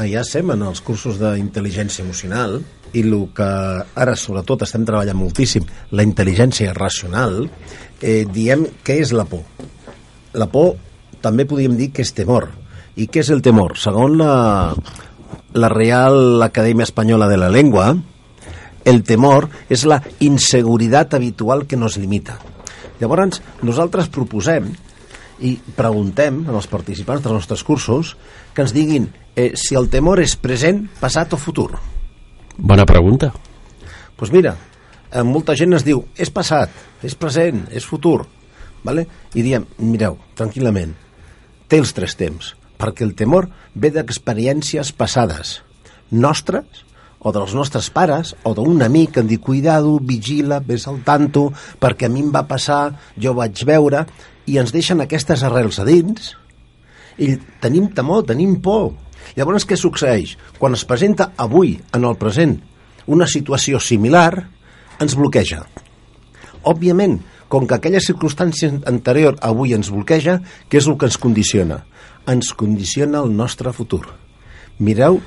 ja estem en els cursos d'intel·ligència emocional i el que ara sobretot estem treballant moltíssim, la intel·ligència racional, eh, diem què és la por. La por també podríem dir que és temor. I què és el temor? Segons la, la Real Acadèmia Espanyola de la Lengua, el temor és la inseguridad habitual que nos limita. Llavors, nosaltres proposem i preguntem als participants dels nostres cursos que ens diguin eh, si el temor és present, passat o futur. Bona pregunta. Doncs pues mira, eh, molta gent es diu és passat, és present, és futur, vale? i diem, mireu, tranquil·lament, té els tres temps, perquè el temor ve d'experiències passades, nostres o dels nostres pares o d'un amic que em diu cuidado, vigila, ves al tanto perquè a mi em va passar, jo vaig veure i ens deixen aquestes arrels a dins i tenim temor, tenim por llavors què succeeix? quan es presenta avui, en el present una situació similar ens bloqueja òbviament, com que aquella circumstància anterior avui ens bloqueja, què és el que ens condiciona? Ens condiciona el nostre futur. Mireu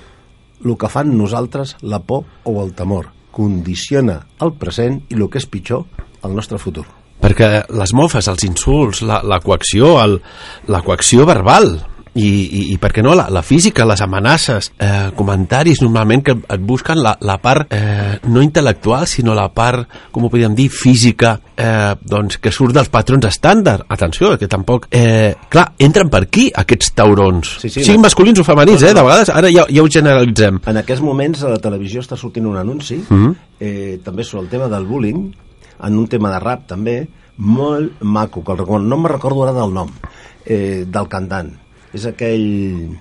el que fan nosaltres, la por o el temor. Condiciona el present i el que és pitjor, el nostre futur. Perquè les mofes, els insults, la, la coacció, el, la coacció verbal, i, i, i per què no, la, la física, les amenaces, eh, comentaris normalment que et busquen la, la part eh, no intel·lectual, sinó la part, com ho podríem dir, física, eh, doncs que surt dels patrons estàndard. Atenció, que tampoc... Eh, clar, entren per aquí aquests taurons. Sí, sí, Siguin no. masculins o femenins, eh? De vegades, ara ja, ja ho generalitzem. En aquests moments a la televisió està sortint un anunci, Mhm. eh, també sobre el tema del bullying, en un tema de rap també, molt maco, que el no me'n recordo ara del nom, eh, del cantant. És aquell...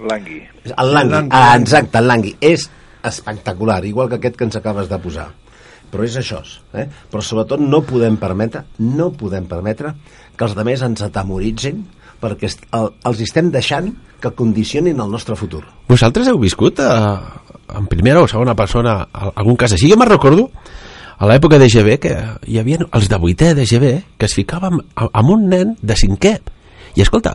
Langui. El Langui, ah, exacte, el Langui. És espectacular, igual que aquest que ens acabes de posar. Però és això, eh? Però sobretot no podem permetre, no podem permetre que els altres ens atemoritzin perquè el, els estem deixant que condicionin el nostre futur. Vosaltres heu viscut eh, en primera o segona persona al- algun cas així? Jo me'n recordo a l'època de GB que hi havia els de vuitè de GB que es ficaven amb, amb un nen de cinquè i escolta,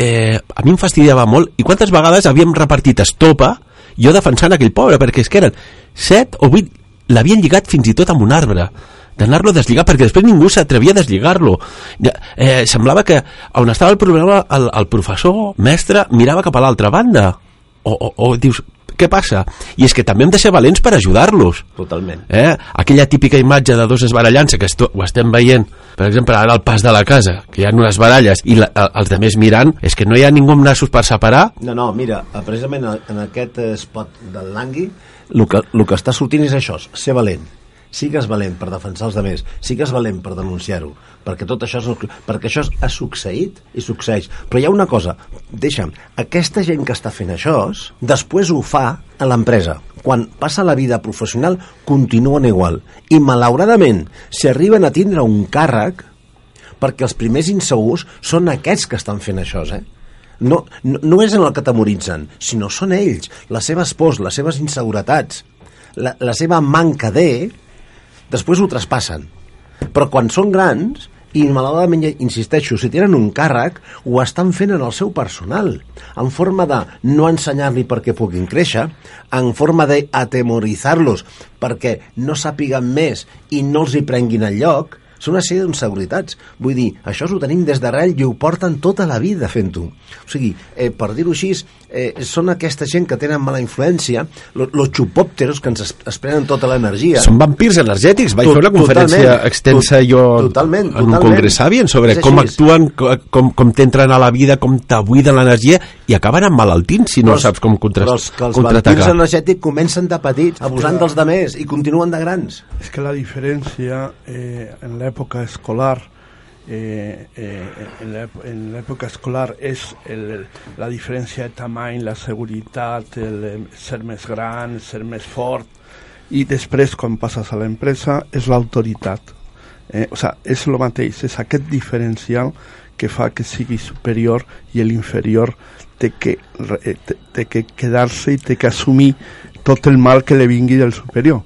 eh, a mi em fastidiava molt i quantes vegades havíem repartit estopa jo defensant aquell pobre perquè és que eren set o vuit l'havien lligat fins i tot amb un arbre d'anar-lo a deslligar perquè després ningú s'atrevia a deslligar-lo. Eh, semblava que on estava el problema el, el professor, mestre mirava cap a l'altra banda. O, o, o dius, què passa? I és que també hem de ser valents per ajudar-los. Totalment. Eh? Aquella típica imatge de dos esbarallant-se, que esto, ho estem veient, per exemple, ara al pas de la casa, que hi ha unes baralles i la, el- els més mirant, és que no hi ha ningú amb nassos per separar. No, no, mira, eh, precisament en aquest eh, spot del Langui, el que, el que està sortint és això, ser valent. Sigues valent per defensar els altres, sigues valent per denunciar-ho, perquè tot això, és, perquè això ha succeït i succeeix. Però hi ha una cosa, deixa'm, aquesta gent que està fent això, després ho fa a l'empresa. Quan passa la vida professional, continuen igual. I malauradament, si arriben a tindre un càrrec, perquè els primers insegurs són aquests que estan fent això, eh? No, no, no és en el que temoritzen, sinó són ells, les seves pors, les seves inseguretats, la, la seva manca de... Després ho traspassen. Però quan són grans, i malauradament, insisteixo, si tenen un càrrec, ho estan fent en el seu personal, en forma de no ensenyar-li perquè puguin créixer, en forma d'atemoritzar-los perquè no sàpiguen més i no els hi prenguin el lloc, Són una sèrie d'inseguretats. Vull dir, això ho tenim des d'arrel i ho porten tota la vida fent-ho. O sigui, eh, per dir-ho així, eh, són aquesta gent que tenen mala influència, los lo xupòpteros que ens es, es prenen tota l'energia. Són vampirs energètics. Vaig fer una conferència totalment. extensa To- jo totalment, en un totalment. congrés Savien sobre És com actuen, co- com, com t'entren a la vida, com t'abuiden l'energia i acaben emmalaltint si no Però els- saps com contra, Però els, que els contraatacar. vampirs energètics comencen de petits, abusant dels de més i continuen de grans. Es que la diferencia eh, en la época escolar, eh, eh, en, época escolar es el- la diferència de tamany, la seguretat, el ser més gran, ser més fort, i després, quan passes a l'empresa, és l'autoritat. Eh, o sea, és el mateix, és aquest diferencial que fa que sigui superior i l'inferior té que, eh, té, que quedar-se i té que assumir tot el mal que li vingui del superior.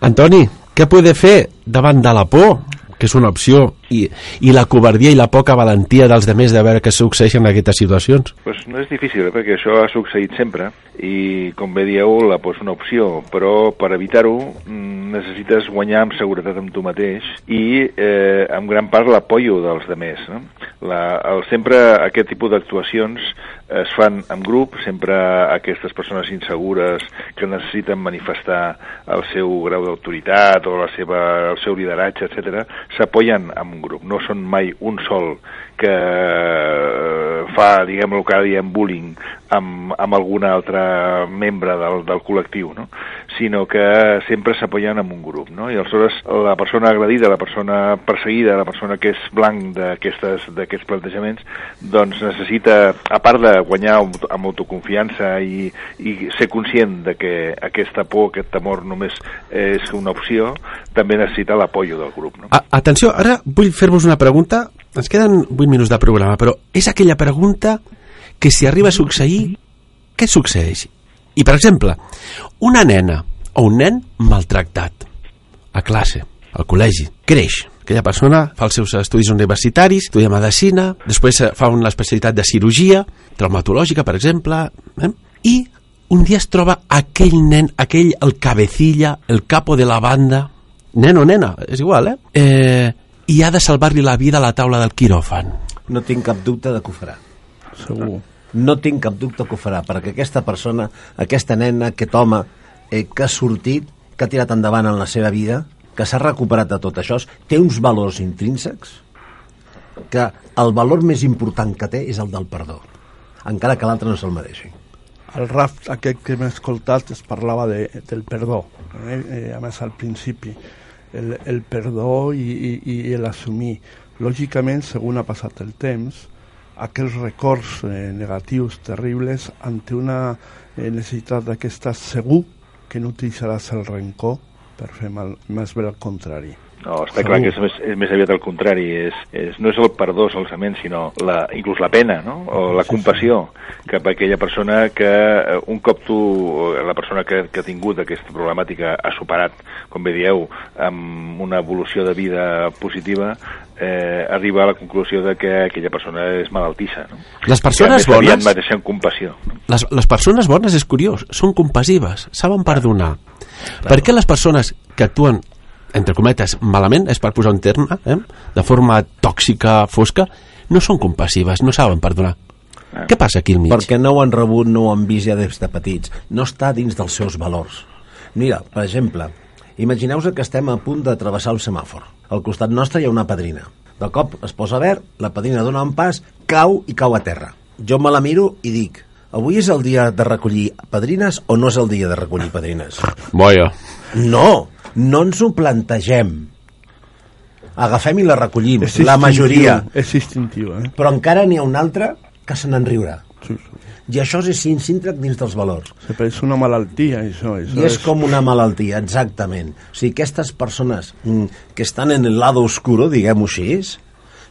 Antoni, què puede fer davant de la por, que és una opció, i, i la covardia i la poca valentia dels demés de veure què succeeix en aquestes situacions? Pues no és difícil, eh, perquè això ha succeït sempre i, com bé dieu, la és una opció, però per evitar-ho mm, necessites guanyar amb seguretat amb tu mateix i, eh, en gran part, l'apoyo dels demés. No? La, el, sempre aquest tipus d'actuacions es fan en grup, sempre aquestes persones insegures que necessiten manifestar el seu grau d'autoritat o la seva, el seu lideratge, etc, s'apoyen en un grup. No són mai un sol que eh, fa, diguem el que ara diem bullying amb, amb algun altre membre del, del col·lectiu, no? sinó que sempre s'apoyen en un grup. No? I aleshores la persona agredida, la persona perseguida, la persona que és blanc d'aquests plantejaments, doncs necessita, a part de guanyar amb autoconfiança i, i ser conscient de que aquesta por, aquest temor només és una opció, també necessita l'apoyo del grup. No? A Atenció, ara vull fer-vos una pregunta. Ens queden 8 minuts de programa, però és aquella pregunta que si arriba a succeir, què succeeix? I, per exemple, una nena o un nen maltractat a classe, al col·legi, creix. Aquella persona fa els seus estudis universitaris, estudia medicina, després fa una especialitat de cirurgia, traumatològica, per exemple, eh? i un dia es troba aquell nen, aquell, el cabecilla, el capo de la banda, nen o nena, és igual, eh? eh i ha de salvar-li la vida a la taula del quiròfan. No tinc cap dubte de que ho farà. Segur. No tinc cap dubte que ho farà, perquè aquesta persona, aquesta nena, aquest home eh, que ha sortit, que ha tirat endavant en la seva vida, que s'ha recuperat de tot això, té uns valors intrínsecs que el valor més important que té és el del perdó, encara que l'altre no se'l mereixi. El rap aquest que hem escoltat es parlava de, del perdó, eh? Eh, a més al principi, el, el perdó i, i, i l'assumir. Lògicament, segons ha passat el temps, aquells records eh, negatius terribles ante una eh, necessitat d'aquestes segur que no utilitzaràs el rencor per fer mal, més bé al contrari. No, està clar que és més, és més aviat el contrari. És, és, no és el perdó solament, sinó la, inclús la pena, no? o la compassió cap a aquella persona que eh, un cop tu, la persona que, que ha tingut aquesta problemàtica ha superat, com bé dieu, amb una evolució de vida positiva, eh, arriba a la conclusió de que aquella persona és malaltissa. No? Les persones que aviat bones- mereixen compassió. No? Les, les persones bones, és curiós, són compassives, saben perdonar. Per què les persones que actuen, entre cometes, malament, és per posar un terme, eh? de forma tòxica, fosca, no són compassives, no saben perdonar? Què passa aquí al mig? Perquè no ho han rebut, no ho han vist ja des de petits. No està dins dels seus valors. Mira, per exemple, imagineu-vos que estem a punt de travessar un semàfor. Al costat nostre hi ha una padrina. De cop es posa verd, la padrina dona un pas, cau i cau a terra. Jo me la miro i dic, avui és el dia de recollir padrines o no és el dia de recollir padrines? Boia. No, no ens ho plantegem. Agafem i la recollim, És la majoria. És instintiu, eh? Però encara n'hi ha un altre que se n'en riurà. I això és insíntrac dins dels valors. Sí, però és una malaltia, això. això I és com una malaltia, exactament. O sigui, aquestes persones mm, que estan en el lado oscuro, diguem-ho així,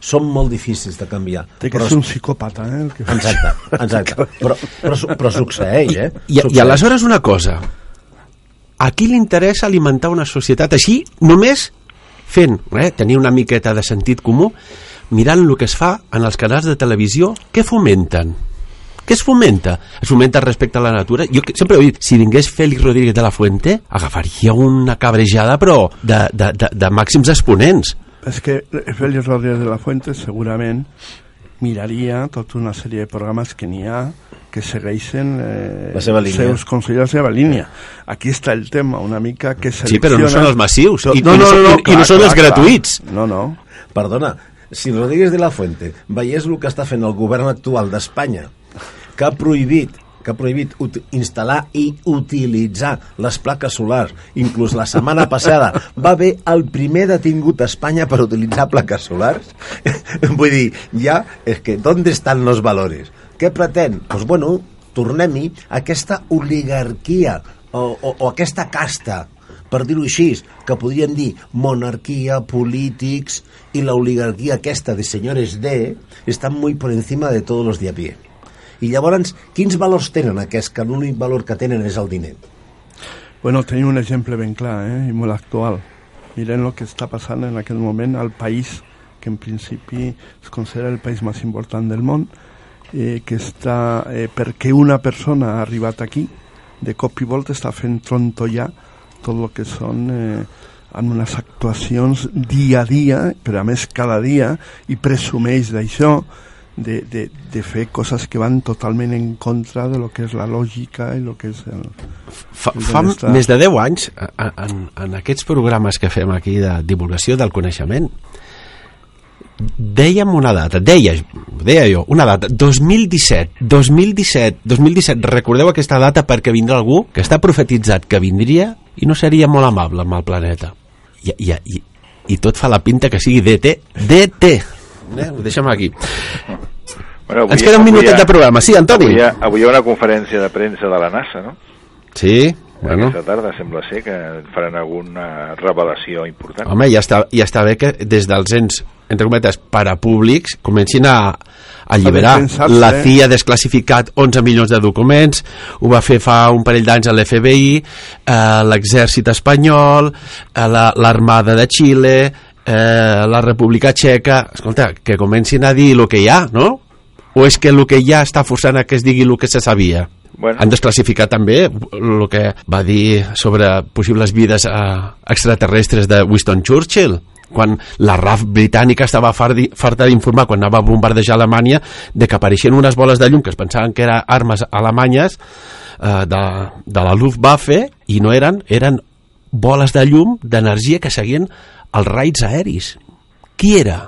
són molt difícils de canviar. Té que ser un psicòpata, eh? El que Exacte, exacte. [LAUGHS] Però, però, però succeeix, eh? I, I Succeeix. aleshores una cosa, a qui li interessa alimentar una societat així, només fent, eh, tenir una miqueta de sentit comú, mirant el que es fa en els canals de televisió, què fomenten? Què es fomenta? Es fomenta respecte a la natura? Jo sempre he dit, si vingués Félix Rodríguez de la Fuente, agafaria una cabrejada, però de, de, de, de màxims exponents. és que Félix Rodríguez de la Fuente segurament miraria tota una sèrie de programes que n'hi ha que segueixen eh, La seva línia. seus consells, la seva línia. Aquí està el tema, una mica que Sí, però no selecciona- són els massius, i- i no són- i- i no són els gratuïts. No, no. Perdona, si Rodríguez de la Fuente veiés el que està fent el govern actual d'Espanya, que ha prohibit que ha prohibit instal·lar i utilitzar les plaques solars. Inclús la setmana [LAUGHS] passada va haver el primer detingut a Espanya per utilitzar plaques solars. [LAUGHS] Vull dir, ja, és que, ¿dónde están los valores? Què pretén? Doncs pues bueno, tornem-hi a aquesta oligarquia o, o, o aquesta casta per dir-ho així, que podríem dir monarquia, polítics i la oligarquia aquesta de senyores D estan muy por encima de todos los de a pie. I llavors, quins valors tenen aquests que l'únic valor que tenen és el diner? Bueno, tenim un exemple ben clar eh, i molt actual. Miren el que està passant en aquest moment al país que en principi es considera el país més important del món, eh, que està, eh, perquè una persona ha arribat aquí, de cop i volta està fent trontollar tot el que són eh, amb unes actuacions dia a dia, però a més cada dia, i presumeix d'això, de, de, de fer coses que van totalment en contra de lo que és la lògica i lo que és el, Fa, el fa més de 10 anys, en, en, en aquests programes que fem aquí de divulgació del coneixement, dèiem una data, deia, deia jo, una data, 2017, 2017, 2017, recordeu aquesta data perquè vindrà algú que està profetitzat que vindria i no seria molt amable amb el planeta. I, i, i, i tot fa la pinta que sigui DT, DT. Eh? Ho deixem aquí. Bueno, Ens queda un avui minutet ha- de programa. Sí, Antoni. Avui avui hi ha una conferència de premsa de la NASA, no? Sí, bueno. Aquesta tarda sembla ser que faran alguna revelació important. Home, ja està, ja està bé que des dels ens, entre cometes, parapúblics, comencin a, a alliberar. La eh? CIA ha desclassificat 11 milions de documents, ho va fer fa un parell d'anys a l'FBI, eh, l'exèrcit espanyol, eh, la- l'Armada de Xile, eh, la República Txeca... Escolta, que comencin a dir el que hi ha, no? O és que el que hi ha està forçant a que es digui el que se sabia? Bueno. Han desclassificat també el que va dir sobre possibles vides eh, extraterrestres de Winston Churchill quan la RAF britànica estava farta d'informar quan anava a bombardejar Alemanya de que apareixien unes boles de llum que es pensaven que eren armes alemanyes eh, de, de la Luftwaffe i no eren, eren boles de llum d'energia que seguien els raids aeris. Qui era?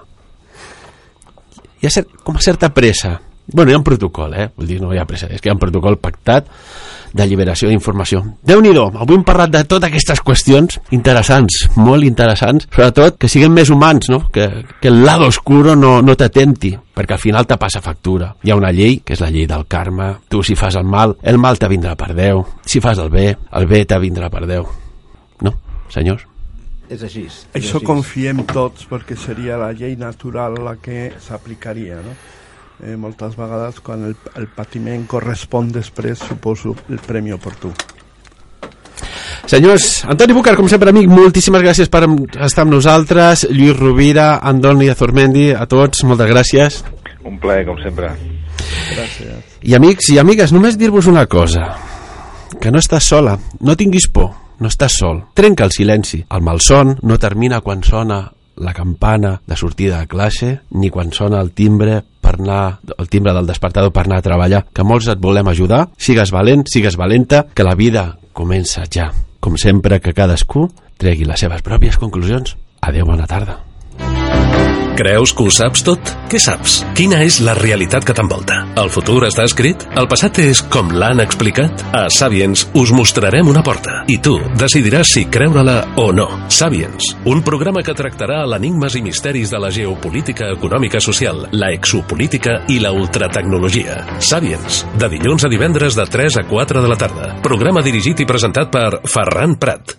Hi ha cert, com a certa pressa. Bueno, hi ha un protocol, eh? Vull dir, no hi ha pressa, és que hi ha un protocol pactat d'alliberació d'informació. déu nhi avui hem parlat de totes aquestes qüestions interessants, molt interessants, sobretot que siguem més humans, no? que, que el lado oscuro no, no t'atenti, perquè al final te passa factura. Hi ha una llei, que és la llei del karma, tu si fas el mal, el mal te vindrà per Déu, si fas el bé, el bé te vindrà per Déu. No, senyors? És així. És Això així. confiem tots perquè seria la llei natural la que s'aplicaria, no? Eh, moltes vegades quan el, el patiment correspon després suposo el premi oportú. Senyors, Antoni Bucar, com sempre, amic, moltíssimes gràcies per estar amb nosaltres. Lluís Rovira, Andoni Azormendi, a tots, moltes gràcies. Un plaer, com sempre. Gràcies. I amics i amigues, només dir-vos una cosa, que no estàs sola, no tinguis por, no estàs sol. Trenca el silenci. El malson no termina quan sona la campana de sortida de classe, ni quan sona el timbre anar, el timbre del despertador per anar a treballar, que molts et volem ajudar. Sigues valent, sigues valenta, que la vida comença ja. Com sempre, que cadascú tregui les seves pròpies conclusions. Adeu, bona tarda. Creus que ho saps tot? Què saps? Quina és la realitat que t'envolta? El futur està escrit? El passat és com l'han explicat? A Sapiens us mostrarem una porta i tu decidiràs si creure-la o no. Sapiens, un programa que tractarà l'enigmes i misteris de la geopolítica econòmica social, la exopolítica i la ultratecnologia. Sapiens, de dilluns a divendres de 3 a 4 de la tarda. Programa dirigit i presentat per Ferran Prat.